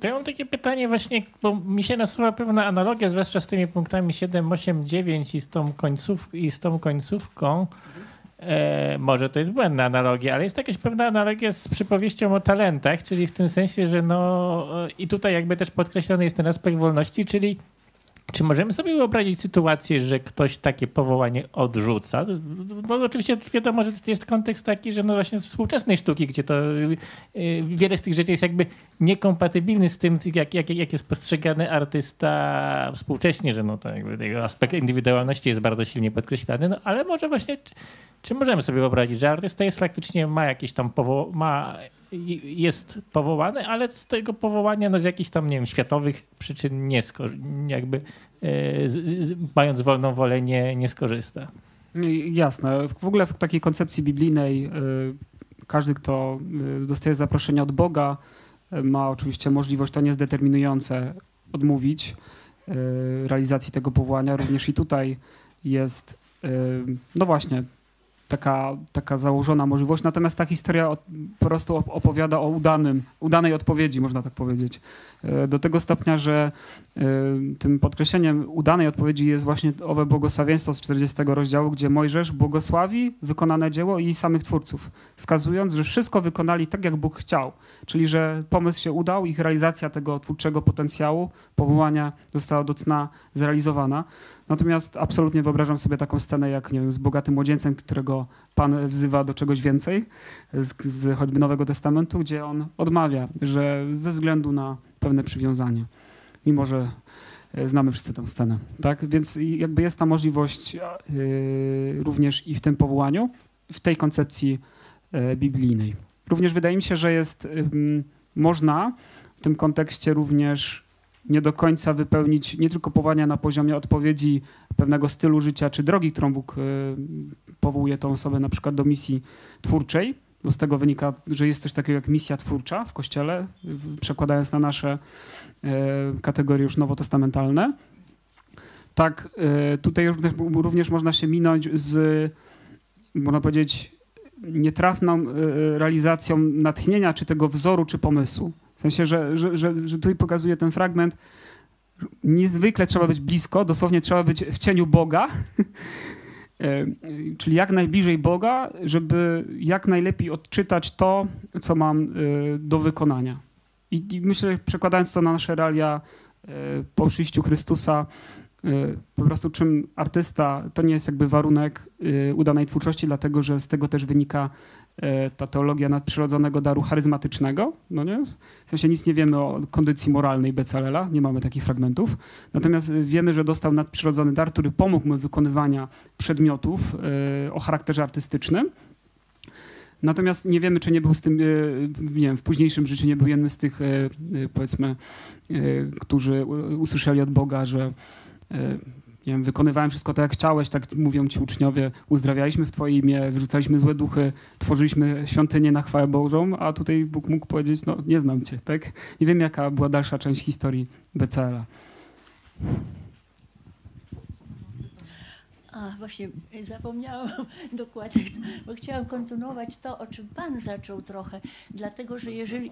To ja mam takie pytanie właśnie, bo mi się nasuwa pewna analogia, zwłaszcza z tymi punktami 7, 8, 9 i z tą, końców, i z tą końcówką. E, może to jest błędna analogia, ale jest jakaś pewna analogia z przypowieścią o talentach, czyli w tym sensie, że no i tutaj jakby też podkreślony jest ten aspekt wolności, czyli czy możemy sobie wyobrazić sytuację, że ktoś takie powołanie odrzuca? Bo oczywiście wiadomo, że jest kontekst taki, że no właśnie z współczesnej sztuki, gdzie to y, wiele z tych rzeczy jest jakby niekompatybilny z tym, jak, jak, jak jest postrzegany artysta współcześnie, że no to jego aspekt indywidualności jest bardzo silnie podkreślany, no ale może właśnie, czy, czy możemy sobie wyobrazić, że artysta jest faktycznie, ma jakieś tam powo- ma jest powołany, ale z tego powołania no z jakichś tam, nie wiem, światowych przyczyn nie jakby e, z, z, mając wolną wolę nie, nie skorzysta. Jasne. W ogóle w takiej koncepcji biblijnej y, każdy, kto y, dostaje zaproszenie od Boga, ma oczywiście możliwość, to nie jest determinujące, odmówić realizacji tego powołania. Również i tutaj jest, no właśnie, taka, taka założona możliwość. Natomiast ta historia po prostu opowiada o udanym, udanej odpowiedzi, można tak powiedzieć. E, do tego stopnia, że e, tym podkreśleniem udanej odpowiedzi jest właśnie owe błogosławieństwo z 40 rozdziału, gdzie Mojżesz błogosławi wykonane dzieło i samych twórców, wskazując, że wszystko wykonali tak, jak Bóg chciał. Czyli, że pomysł się udał, ich realizacja tego twórczego potencjału, powołania została do cna zrealizowana. Natomiast absolutnie wyobrażam sobie taką scenę, jak nie wiem, z bogatym młodzieńcem, którego Pan wzywa do czegoś więcej, z, z choćby Nowego Testamentu, gdzie on odmawia, że ze względu na pewne przywiązanie, mimo że e, znamy wszyscy tę scenę. Tak? Więc jakby jest ta możliwość yy, również i w tym powołaniu, w tej koncepcji yy, biblijnej. Również wydaje mi się, że jest yy, można w tym kontekście również nie do końca wypełnić nie tylko powołania na poziomie odpowiedzi pewnego stylu życia czy drogi, którą Bóg powołuje tą osobę na przykład do misji twórczej, bo z tego wynika, że jest coś takiego jak misja twórcza w Kościele, przekładając na nasze e, kategorie już nowotestamentalne. Tak, e, tutaj również, również można się minąć z, można powiedzieć, nietrafną e, realizacją natchnienia, czy tego wzoru, czy pomysłu. W sensie, że, że, że, że pokazuje ten fragment, niezwykle trzeba być blisko, dosłownie trzeba być w cieniu Boga, (laughs) E, czyli jak najbliżej Boga, żeby jak najlepiej odczytać to, co mam e, do wykonania. I, myślę, przekładając to na nasze realia e, po przyjściu Chrystusa, po prostu czym artysta, to nie jest jakby warunek udanej twórczości, dlatego że z tego też wynika ta teologia nadprzyrodzonego daru charyzmatycznego, no nie? W sensie nic nie wiemy o kondycji moralnej Becalela, nie mamy takich fragmentów. Natomiast wiemy, że dostał nadprzyrodzony dar, który pomógł mu wykonywania przedmiotów e, o charakterze artystycznym. Natomiast nie wiemy, czy nie był z tym, e, nie wiem, w późniejszym życiu nie był jednym z tych, powiedzmy, którzy usłyszeli od Boga, że nie wiem, wykonywałem wszystko tak, jak chciałeś, tak mówią ci uczniowie, uzdrawialiśmy w Twoje imię, wyrzucaliśmy złe duchy, tworzyliśmy świątynię na chwałę Bożą, a tutaj Bóg mógł powiedzieć, no nie znam Cię, tak? Nie wiem, jaka była dalsza część historii BCL-a. A właśnie zapomniałam (laughs) dokładnie, bo chciałam kontynuować to, o czym Pan zaczął trochę, dlatego że jeżeli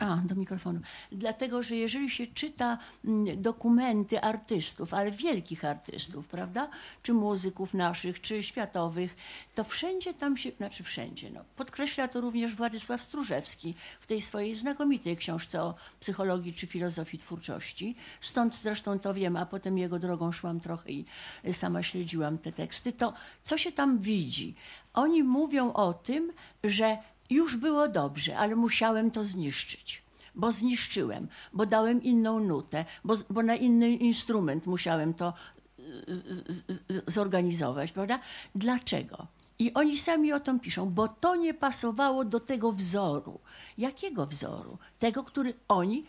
A, do mikrofonu. Dlatego, że jeżeli się czyta mm, dokumenty artystów, ale wielkich artystów, prawda? Czy muzyków naszych, czy światowych, to wszędzie tam się, znaczy wszędzie, no, podkreśla to również Władysław Stróżewski w tej swojej znakomitej książce o psychologii czy filozofii twórczości. Stąd zresztą to wiem, a potem jego drogą szłam trochę i sama śledziłam te teksty. To co się tam widzi? Oni mówią o tym, że już było dobrze, ale musiałem to zniszczyć. Bo zniszczyłem, bo dałem inną nutę, bo, bo na inny instrument musiałem to y, zorganizować, prawda? Dlaczego? I oni sami o tym piszą, bo to nie pasowało do tego wzoru. Jakiego wzoru? Tego, który oni,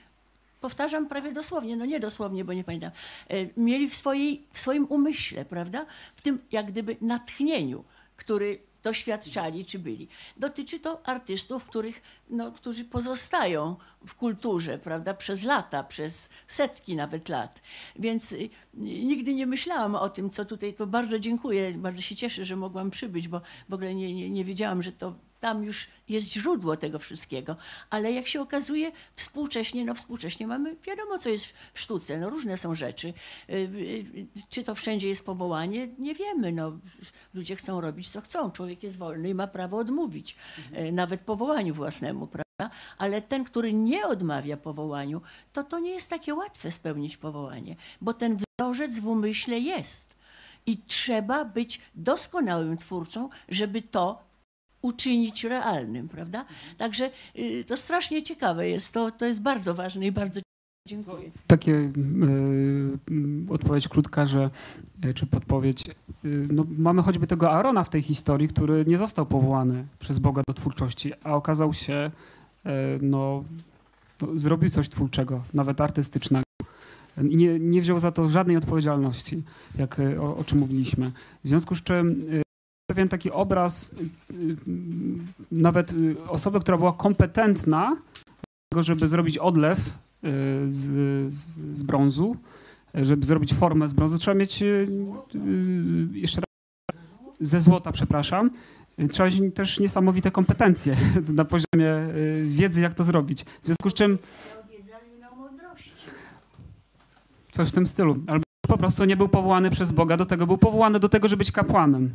powtarzam prawie dosłownie, no nie dosłownie, bo nie pamiętam, e, mieli w, swojej, w swoim umyśle, prawda? W tym jak gdyby natchnieniu, który doświadczali czy byli. Dotyczy to artystów, których, no, którzy pozostają w kulturze, prawda, przez lata, przez setki nawet lat. Więc y, nigdy nie myślałam o tym, co tutaj, to bardzo dziękuję, bardzo się cieszę, że mogłam przybyć, bo w ogóle nie, nie, nie wiedziałam, że to tam już jest źródło tego wszystkiego. Ale jak się okazuje, współcześnie, no współcześnie mamy, wiadomo, co jest w sztuce, no różne są rzeczy. Y, y, Czy to wszędzie jest powołanie? Nie wiemy, no. Ludzie chcą robić, co chcą. Człowiek jest wolny i ma prawo odmówić, y, nawet powołaniu własnemu, prawda? Ale ten, który nie odmawia powołaniu, to to nie jest takie łatwe spełnić powołanie, bo ten wzorzec w umyśle jest. I trzeba być doskonałym twórcą, żeby to uczynić realnym, prawda? Także y, to strasznie ciekawe jest, to, to jest bardzo ważne i bardzo dziękuję. Takie y, odpowiedź krótka, że, y, czy podpowiedź. Y, no, mamy choćby tego Arona w tej historii, który nie został powołany przez Boga do twórczości, a okazał się, y, no, no, zrobił coś twórczego, nawet artystycznego. Nie, nie wziął za to żadnej odpowiedzialności, jak, o, o czym mówiliśmy. W związku z czym pewien taki obraz y, y, nawet y, osoby, która była kompetentna do tego, żeby zrobić odlew z, z, z brązu, żeby zrobić formę z brązu, trzeba mieć jeszcze raz, ze złota, przepraszam. Trzeba mieć też niesamowite kompetencje (laughs) na poziomie wiedzy, jak to zrobić. W związku z czym coś w tym stylu. Albo po prostu nie był powołany przez Boga do tego, był powołany do tego, żeby być kapłanem.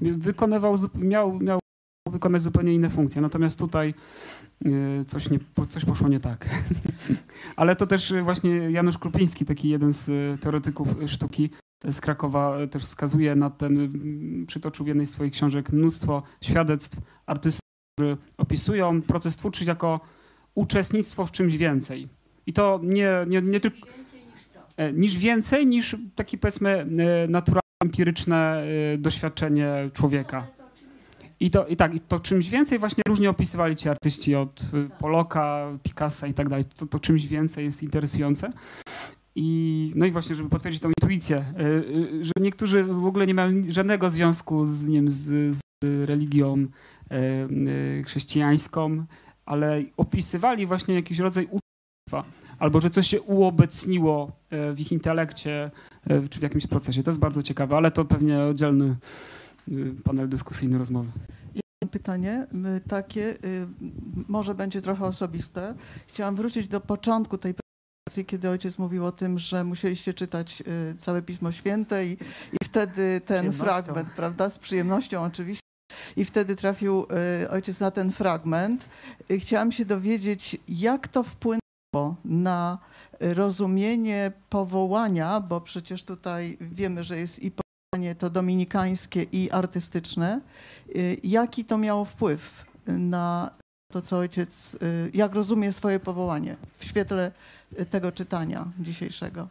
Wykonywał, miał, miał wykonać zupełnie inne funkcje. Natomiast tutaj y, coś, nie, coś poszło nie tak. (laughs) Ale to też y, właśnie Janusz Krupiński, taki jeden z y, teoretyków sztuki z Krakowa, też wskazuje na ten, przytoczył w jednej z swoich książek mnóstwo świadectw artystów, którzy opisują proces twórczy jako uczestnictwo w czymś więcej. I to nie, nie, nie tylko e, niż więcej niż taki powiedzmy e, naturalne, empiryczne e, doświadczenie człowieka. I to, I tak, i to czymś więcej właśnie różnie opisywali ci artyści od e, Poloka, Picassa i tak dalej. To, to czymś więcej jest interesujące. I, no i właśnie, żeby potwierdzić tą intuicję, e, że niektórzy w ogóle nie mają żadnego związku z, nie z, z religią chrześcijańską, ale opisywali właśnie jakiś rodzaj uczestnictwa, albo że coś się uobecniło e, w ich intelekcie, e, czy w jakimś procesie. To jest bardzo ciekawe, ale to pewnie oddzielny y, panel dyskusyjny rozmowy. Mam pytanie takie, y, może będzie trochę osobiste. Chciałam wrócić do początku tej prezentacji, kiedy ojciec mówił o tym, że musieliście czytać y, całe Pismo Święte i, i wtedy ten fragment, prawda, z przyjemnością oczywiście. I wtedy trafił y, ojciec na ten fragment. Chciałam się dowiedzieć, jak to wpłynęło na rozumienie powołania, bo przecież tutaj wiemy, że jest i powołanie to dominikańskie i artystyczne. Y, Jaki to miało wpływ na to, co ojciec, y, jak rozumie swoje powołanie w świetle tego czytania dzisiejszego?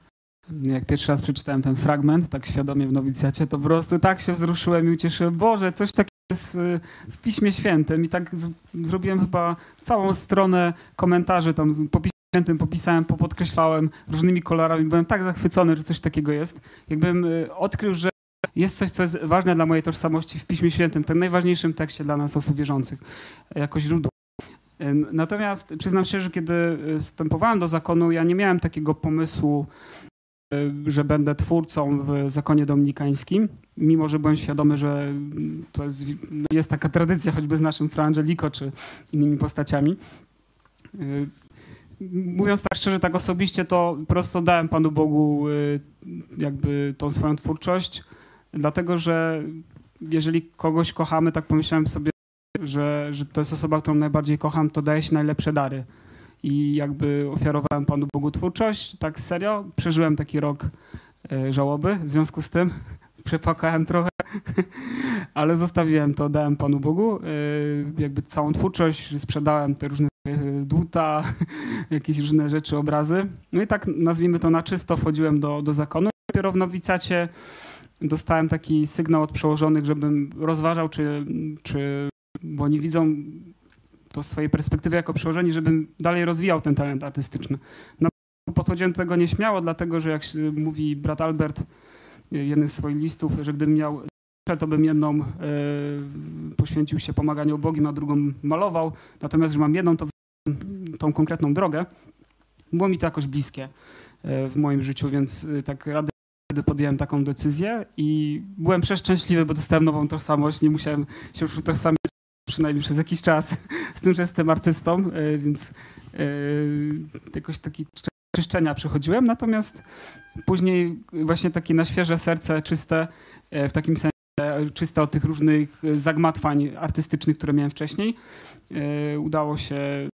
Jak pierwszy raz przeczytałem ten fragment, tak świadomie w nowicjacie, to po prostu tak się wzruszyłem i ucieszyłem. Boże, coś takiego jest y, w Piśmie Świętym. I tak z, zrobiłem chyba całą stronę komentarzy tam po Świętym, popisałem, popodkreślałem różnymi kolorami. Byłem tak zachwycony, że coś takiego jest. Jakbym y, odkrył, że jest coś, co jest ważne dla mojej tożsamości w Piśmie Świętym, tym najważniejszym tekście dla nas, osób wierzących, y, jako źródło. Y, Natomiast przyznam szczerze, że kiedy y, wstępowałem do zakonu, ja nie miałem takiego pomysłu, y, że będę twórcą w zakonie dominikańskim, mimo że byłem świadomy, że mm, to jest, no, jest taka tradycja choćby z naszym Fra Angelico czy innymi postaciami. Mówiąc tak szczerze, tak osobiście, to po prostu dałem Panu Bogu y, jakby tą swoją twórczość, dlatego że jeżeli kogoś kochamy, tak pomyślałem sobie, że, że to jest osoba, którą najbardziej kocham, to daje się najlepsze dary. I jakby ofiarowałem Panu Bogu twórczość, tak serio. Przeżyłem taki rok y, żałoby w związku z tym. (laughs) Przepłakałem trochę, (laughs) ale zostawiłem to, dałem Panu Bogu. y, Jakby całą twórczość, sprzedałem te różne dłuta, (laughs) jakieś różne rzeczy, obrazy. No i tak nazwijmy to na czysto wchodziłem do, do zakonu. Dopiero w Nowicacie dostałem taki sygnał od przełożonych, żebym rozważał, czy, czy bo oni widzą to z swojej perspektywy jako przełożeni, żebym dalej rozwijał ten talent artystyczny. Początku podchodziłem do tego nieśmiało, dlatego że jak mówi brat Albert, y, jeden z swoich listów, że gdybym miał to bym jedną e, poświęcił się pomaganiu ubogim, a drugą malował. Natomiast, że mam jedną, to tą konkretną drogę. Było mi to jakoś bliskie e, w moim życiu, więc e, tak radę wtedy podjąłem taką decyzję i byłem przeszczęśliwy, bo dostałem nową tożsamość. Nie musiałem się już utożsamiać przynajmniej przez jakiś czas (laughs) z tym, że jestem artystą, e, więc jakoś taki czyszczenia przechodziłem. Natomiast później właśnie takie na świeże serce, czyste, w takim sensie czyste od tych różnych zagmatwań artystycznych, które miałem wcześniej. Udało się,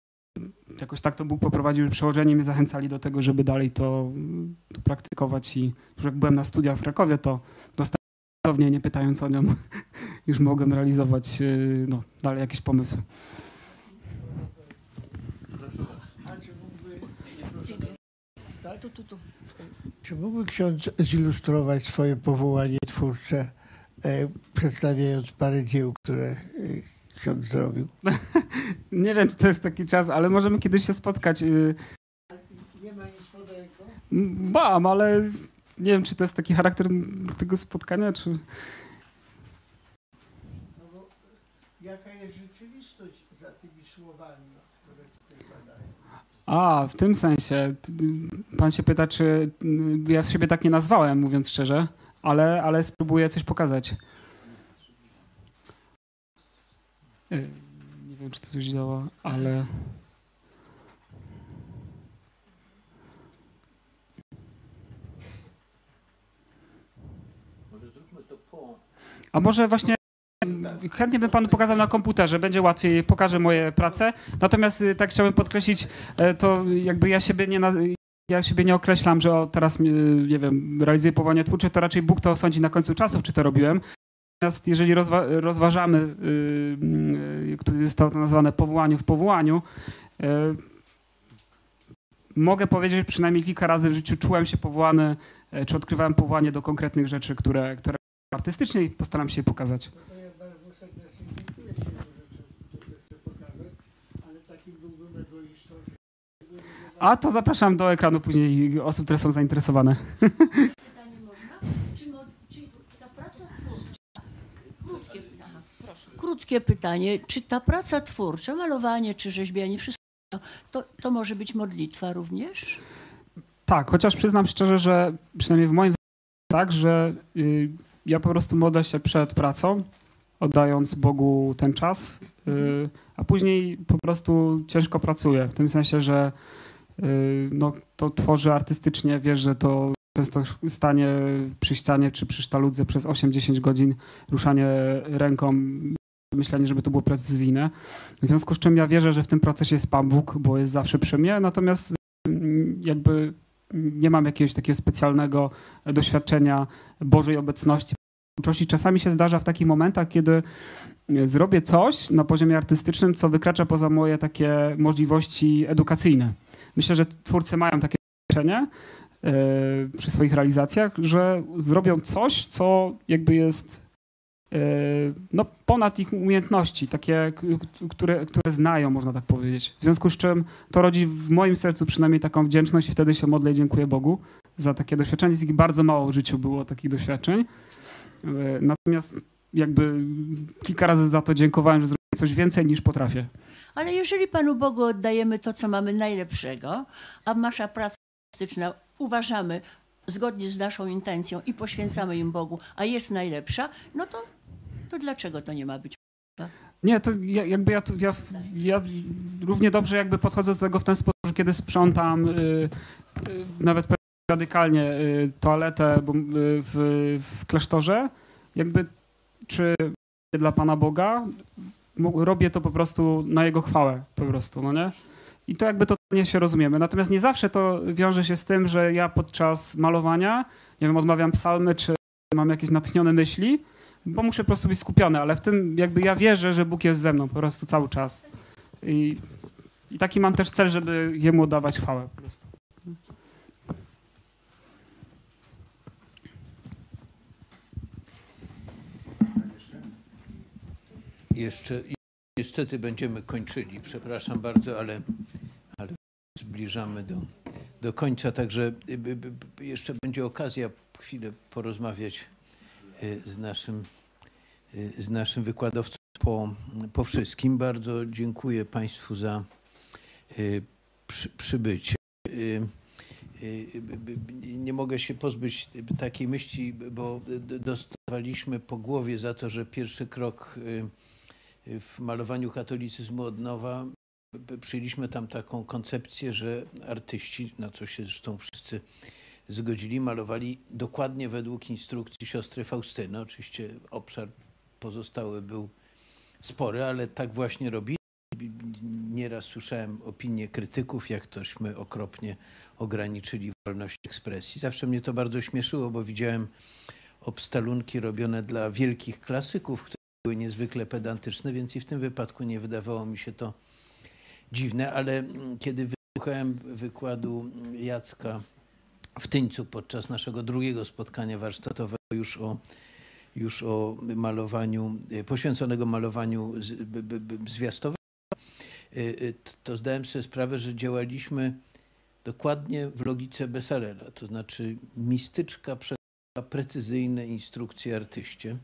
jakoś tak to Bóg poprowadził, że przełożeni mnie zachęcali do tego, żeby dalej to, to praktykować i już jak byłem na studiach w Krakowie, to dostałem nie pytając o nią, (laughs) już mogłem realizować e, no, dalej jakieś pomysły. Tak? Czy mógłby ksiądz zilustrować swoje powołanie twórcze, e, przedstawiając parę dzieł, które e, ksiądz zrobił? (laughs) Nie wiem, czy to jest taki czas, ale możemy kiedyś się spotkać. e, Nie ma nic pod ręką? Mam, ale nie wiem, czy to jest taki charakter tego spotkania, czy... No bo jaka jest rzeczywistość za tymi słowami, które tutaj padają? A, w tym sensie. Pan się pyta, czy mm, ja siebie tak nie nazwałem, mówiąc szczerze, ale, ale spróbuję coś pokazać. E, Nie wiem, czy to coś działa, ale. A może właśnie chętnie bym panu pokazał na komputerze, będzie łatwiej, pokażę moje prace. Natomiast y, tak chciałbym podkreślić, e, to jakby ja siebie nie, naz- ja siebie nie określam, że o, teraz, y, nie wiem, realizuję powołanie twórcze, to raczej Bóg to osądzi na końcu czasów, czy to robiłem. Natomiast jeżeli rozwa- rozważamy, y, y, które zostało to nazwane powołaniu w powołaniu, y, mogę powiedzieć, że przynajmniej kilka razy w życiu czułem się powołany, e, czy odkrywałem powołanie do konkretnych rzeczy, które, które artystycznie postaram się pokazać. A to zapraszam do ekranu później osób, które są zainteresowane. (laughs) Pytanie można? Czy, mo, czy ta praca twórcza, krótkie, aha, proszę. Krótkie pytanie, czy ta praca twórcza, malowanie czy rzeźbianie, wszystko, to, to może być modlitwa również? Tak, chociaż przyznam szczerze, że przynajmniej w moim tak, że y, ja po prostu modlę się przed pracą, oddając Bogu ten czas, y, a później po prostu ciężko pracuję. W tym sensie, że y, no, to tworzy artystycznie, wiesz, że to często stanie przy ścianie czy przy sztaludze przez 8-10 godzin, ruszanie ręką, myślenie, żeby to było precyzyjne. W związku z czym ja wierzę, że w tym procesie jest Pan Bóg, bo jest zawsze przy mnie, natomiast mm, jakby nie mam jakiegoś takiego specjalnego doświadczenia Bożej obecności. Czasami się zdarza w takich momentach, kiedy zrobię coś na poziomie artystycznym, co wykracza poza moje takie możliwości edukacyjne. Myślę, że twórcy mają takie doświadczenie e, przy swoich realizacjach, że zrobią coś, co jakby jest no, ponad ich umiejętności, takie, które, które znają, można tak powiedzieć. W związku z czym to rodzi w moim sercu przynajmniej taką wdzięczność i wtedy się modlę i dziękuję Bogu za takie doświadczenie. Jest ich bardzo mało w życiu było takich doświadczeń. E, Natomiast jakby kilka razy za to dziękowałem, że zrobiłem coś więcej niż potrafię. Ale jeżeli Panu Bogu oddajemy to, co mamy najlepszego, a nasza praca artystyczna uważamy zgodnie z naszą intencją i poświęcamy im Bogu, a jest najlepsza, no to, to dlaczego to nie ma być? Nie, to ja, jakby ja, to- ja, ja równie dobrze jakby podchodzę do tego w ten sposób, że kiedy sprzątam y, y, nawet radykalnie y, toaletę y, w, w klasztorze, jakby czy dla Pana Boga, robię to po prostu na Jego chwałę po prostu, no nie? I to jakby totalnie się rozumiemy. Natomiast nie zawsze to wiąże się z tym, że ja podczas malowania, nie wiem, odmawiam psalmy, czy mam jakieś natchnione myśli, bo muszę po prostu być skupiony, ale w tym jakby ja wierzę, że Bóg jest ze mną po prostu cały czas. I, i taki mam też cel, żeby Jemu oddawać chwałę po prostu. Jeszcze, niestety będziemy kończyli, przepraszam bardzo, ale, ale zbliżamy do, do końca, także y, by- by- jeszcze będzie okazja chwilę porozmawiać y, z naszym, y, z naszym wykładowcą po, po wszystkim. Bardzo dziękuję Państwu za y, przy, przybycie. Y, y, Nie mogę się pozbyć takiej myśli, bo dostawaliśmy po głowie za to, że pierwszy krok y, w malowaniu katolicyzmu od nowa przyjęliśmy tam taką koncepcję, że artyści, na co się zresztą wszyscy zgodzili, malowali dokładnie według instrukcji siostry Faustyny. Oczywiście obszar pozostały był spory, ale tak właśnie robili. Nieraz słyszałem opinie krytyków, jak tośmy okropnie ograniczyli wolność ekspresji. Zawsze mnie to bardzo śmieszyło, bo widziałem obstalunki robione dla wielkich klasyków, które były niezwykle pedantyczne, więc i w tym wypadku nie wydawało mi się to dziwne, ale kiedy wysłuchałem wykładu Jacka w Tyńcu podczas naszego drugiego spotkania warsztatowego już o, już o malowaniu, e, poświęconego malowaniu zwiastowego, e, e, to zdałem sobie sprawę, że działaliśmy dokładnie w logice Besarela, to znaczy mistyczka przekazała precyzyjne instrukcje artyście.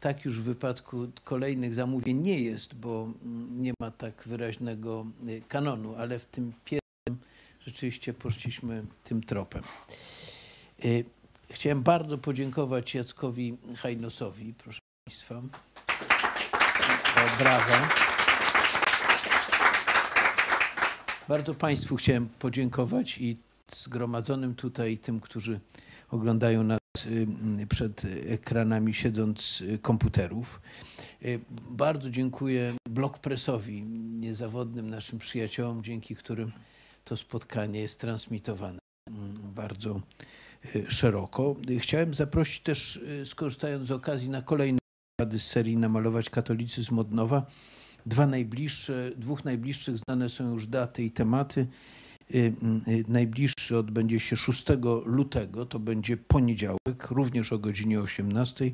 Tak już w wypadku kolejnych zamówień nie jest, bo mm, nie ma tak wyraźnego kanonu, ale w tym pierwszym rzeczywiście poszliśmy tym tropem. Y, Chciałem bardzo podziękować Jackowi Hajnosowi, proszę Państwa. Brawa. Bardzo Państwu chciałem podziękować i zgromadzonym tutaj tym, którzy oglądają nas y, przed ekranami siedząc komputerów. Y, Bardzo dziękuję Blockpressowi, niezawodnym naszym przyjaciołom, dzięki którym to spotkanie jest transmitowane bardzo y, szeroko. Chciałem zaprosić też, y, skorzystając z okazji, na kolejne wykłady z serii Namalować katolicyzm od nowa. Dwa najbliższe, dwóch najbliższych znane są już daty i tematy. Y, Najbliższy odbędzie się 6 lutego, to będzie poniedziałek, również o godzinie 18.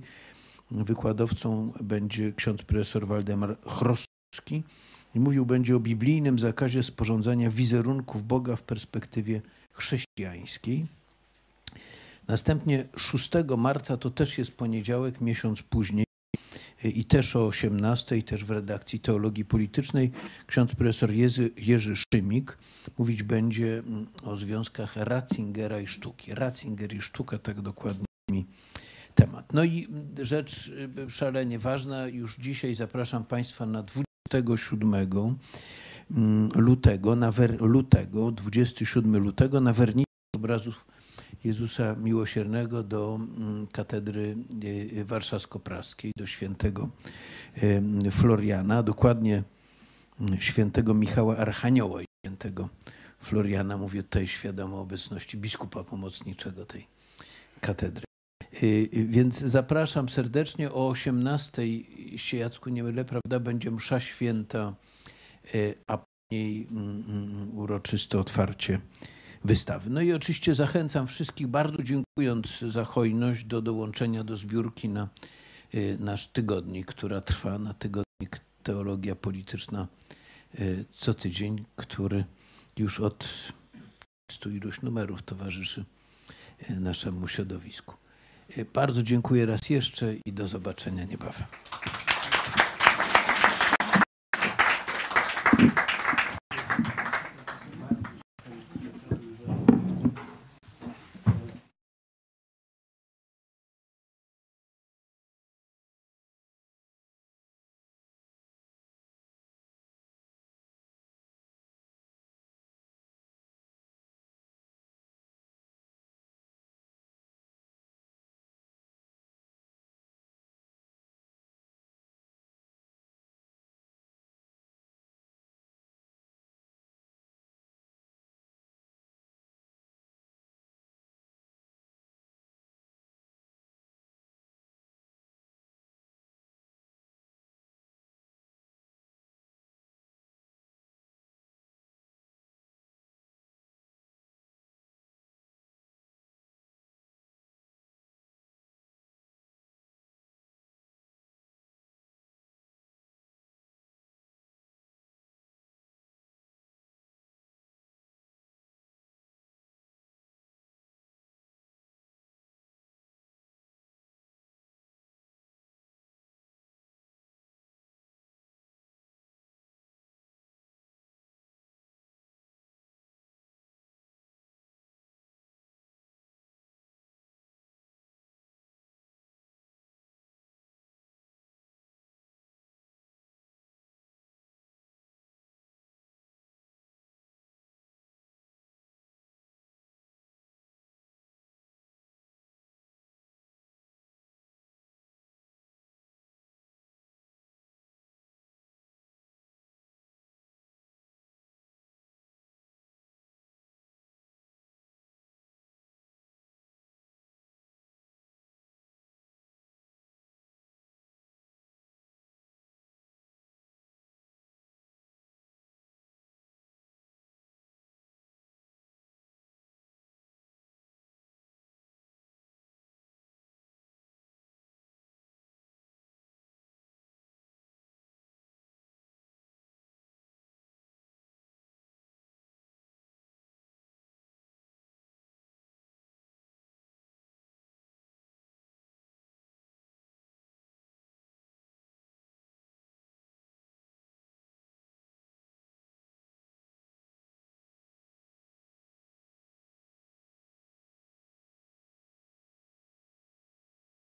Wykładowcą będzie ksiądz profesor Waldemar Chrostowski i mówił będzie o biblijnym zakazie sporządzania wizerunków Boga w perspektywie chrześcijańskiej. Następnie 6 marca to też jest poniedziałek, miesiąc później i też o 18, też w redakcji Teologii Politycznej ksiądz profesor Jerzy, Jerzy Szymik mówić będzie mm, o związkach Ratzingera i sztuki. Ratzinger i sztuka, tak dokładnie mi temat. No i mm, rzecz y, szalenie ważna, już dzisiaj zapraszam Państwa na 27 mm, lutego, na wer, lutego, 27 lutego na obrazów Jezusa Miłosiernego do mm, katedry y, warszawsko-praskiej, do świętego y, Floriana, dokładnie mm, świętego Michała Archanioła i świętego Floriana. Mówię tutaj świadomo obecności biskupa pomocniczego tej katedry. Y, Więc zapraszam serdecznie o 18, się Jacku nie mylę, prawda, będzie msza święta, y, a później mm, mm, uroczyste otwarcie wystawy. No i oczywiście zachęcam wszystkich, bardzo dziękując za hojność, do dołączenia do zbiórki na y, nasz tygodnik, która trwa na tygodnik Teologia Polityczna co tydzień, który już od stu iluś numerów towarzyszy naszemu środowisku. Bardzo dziękuję raz jeszcze i do zobaczenia niebawem.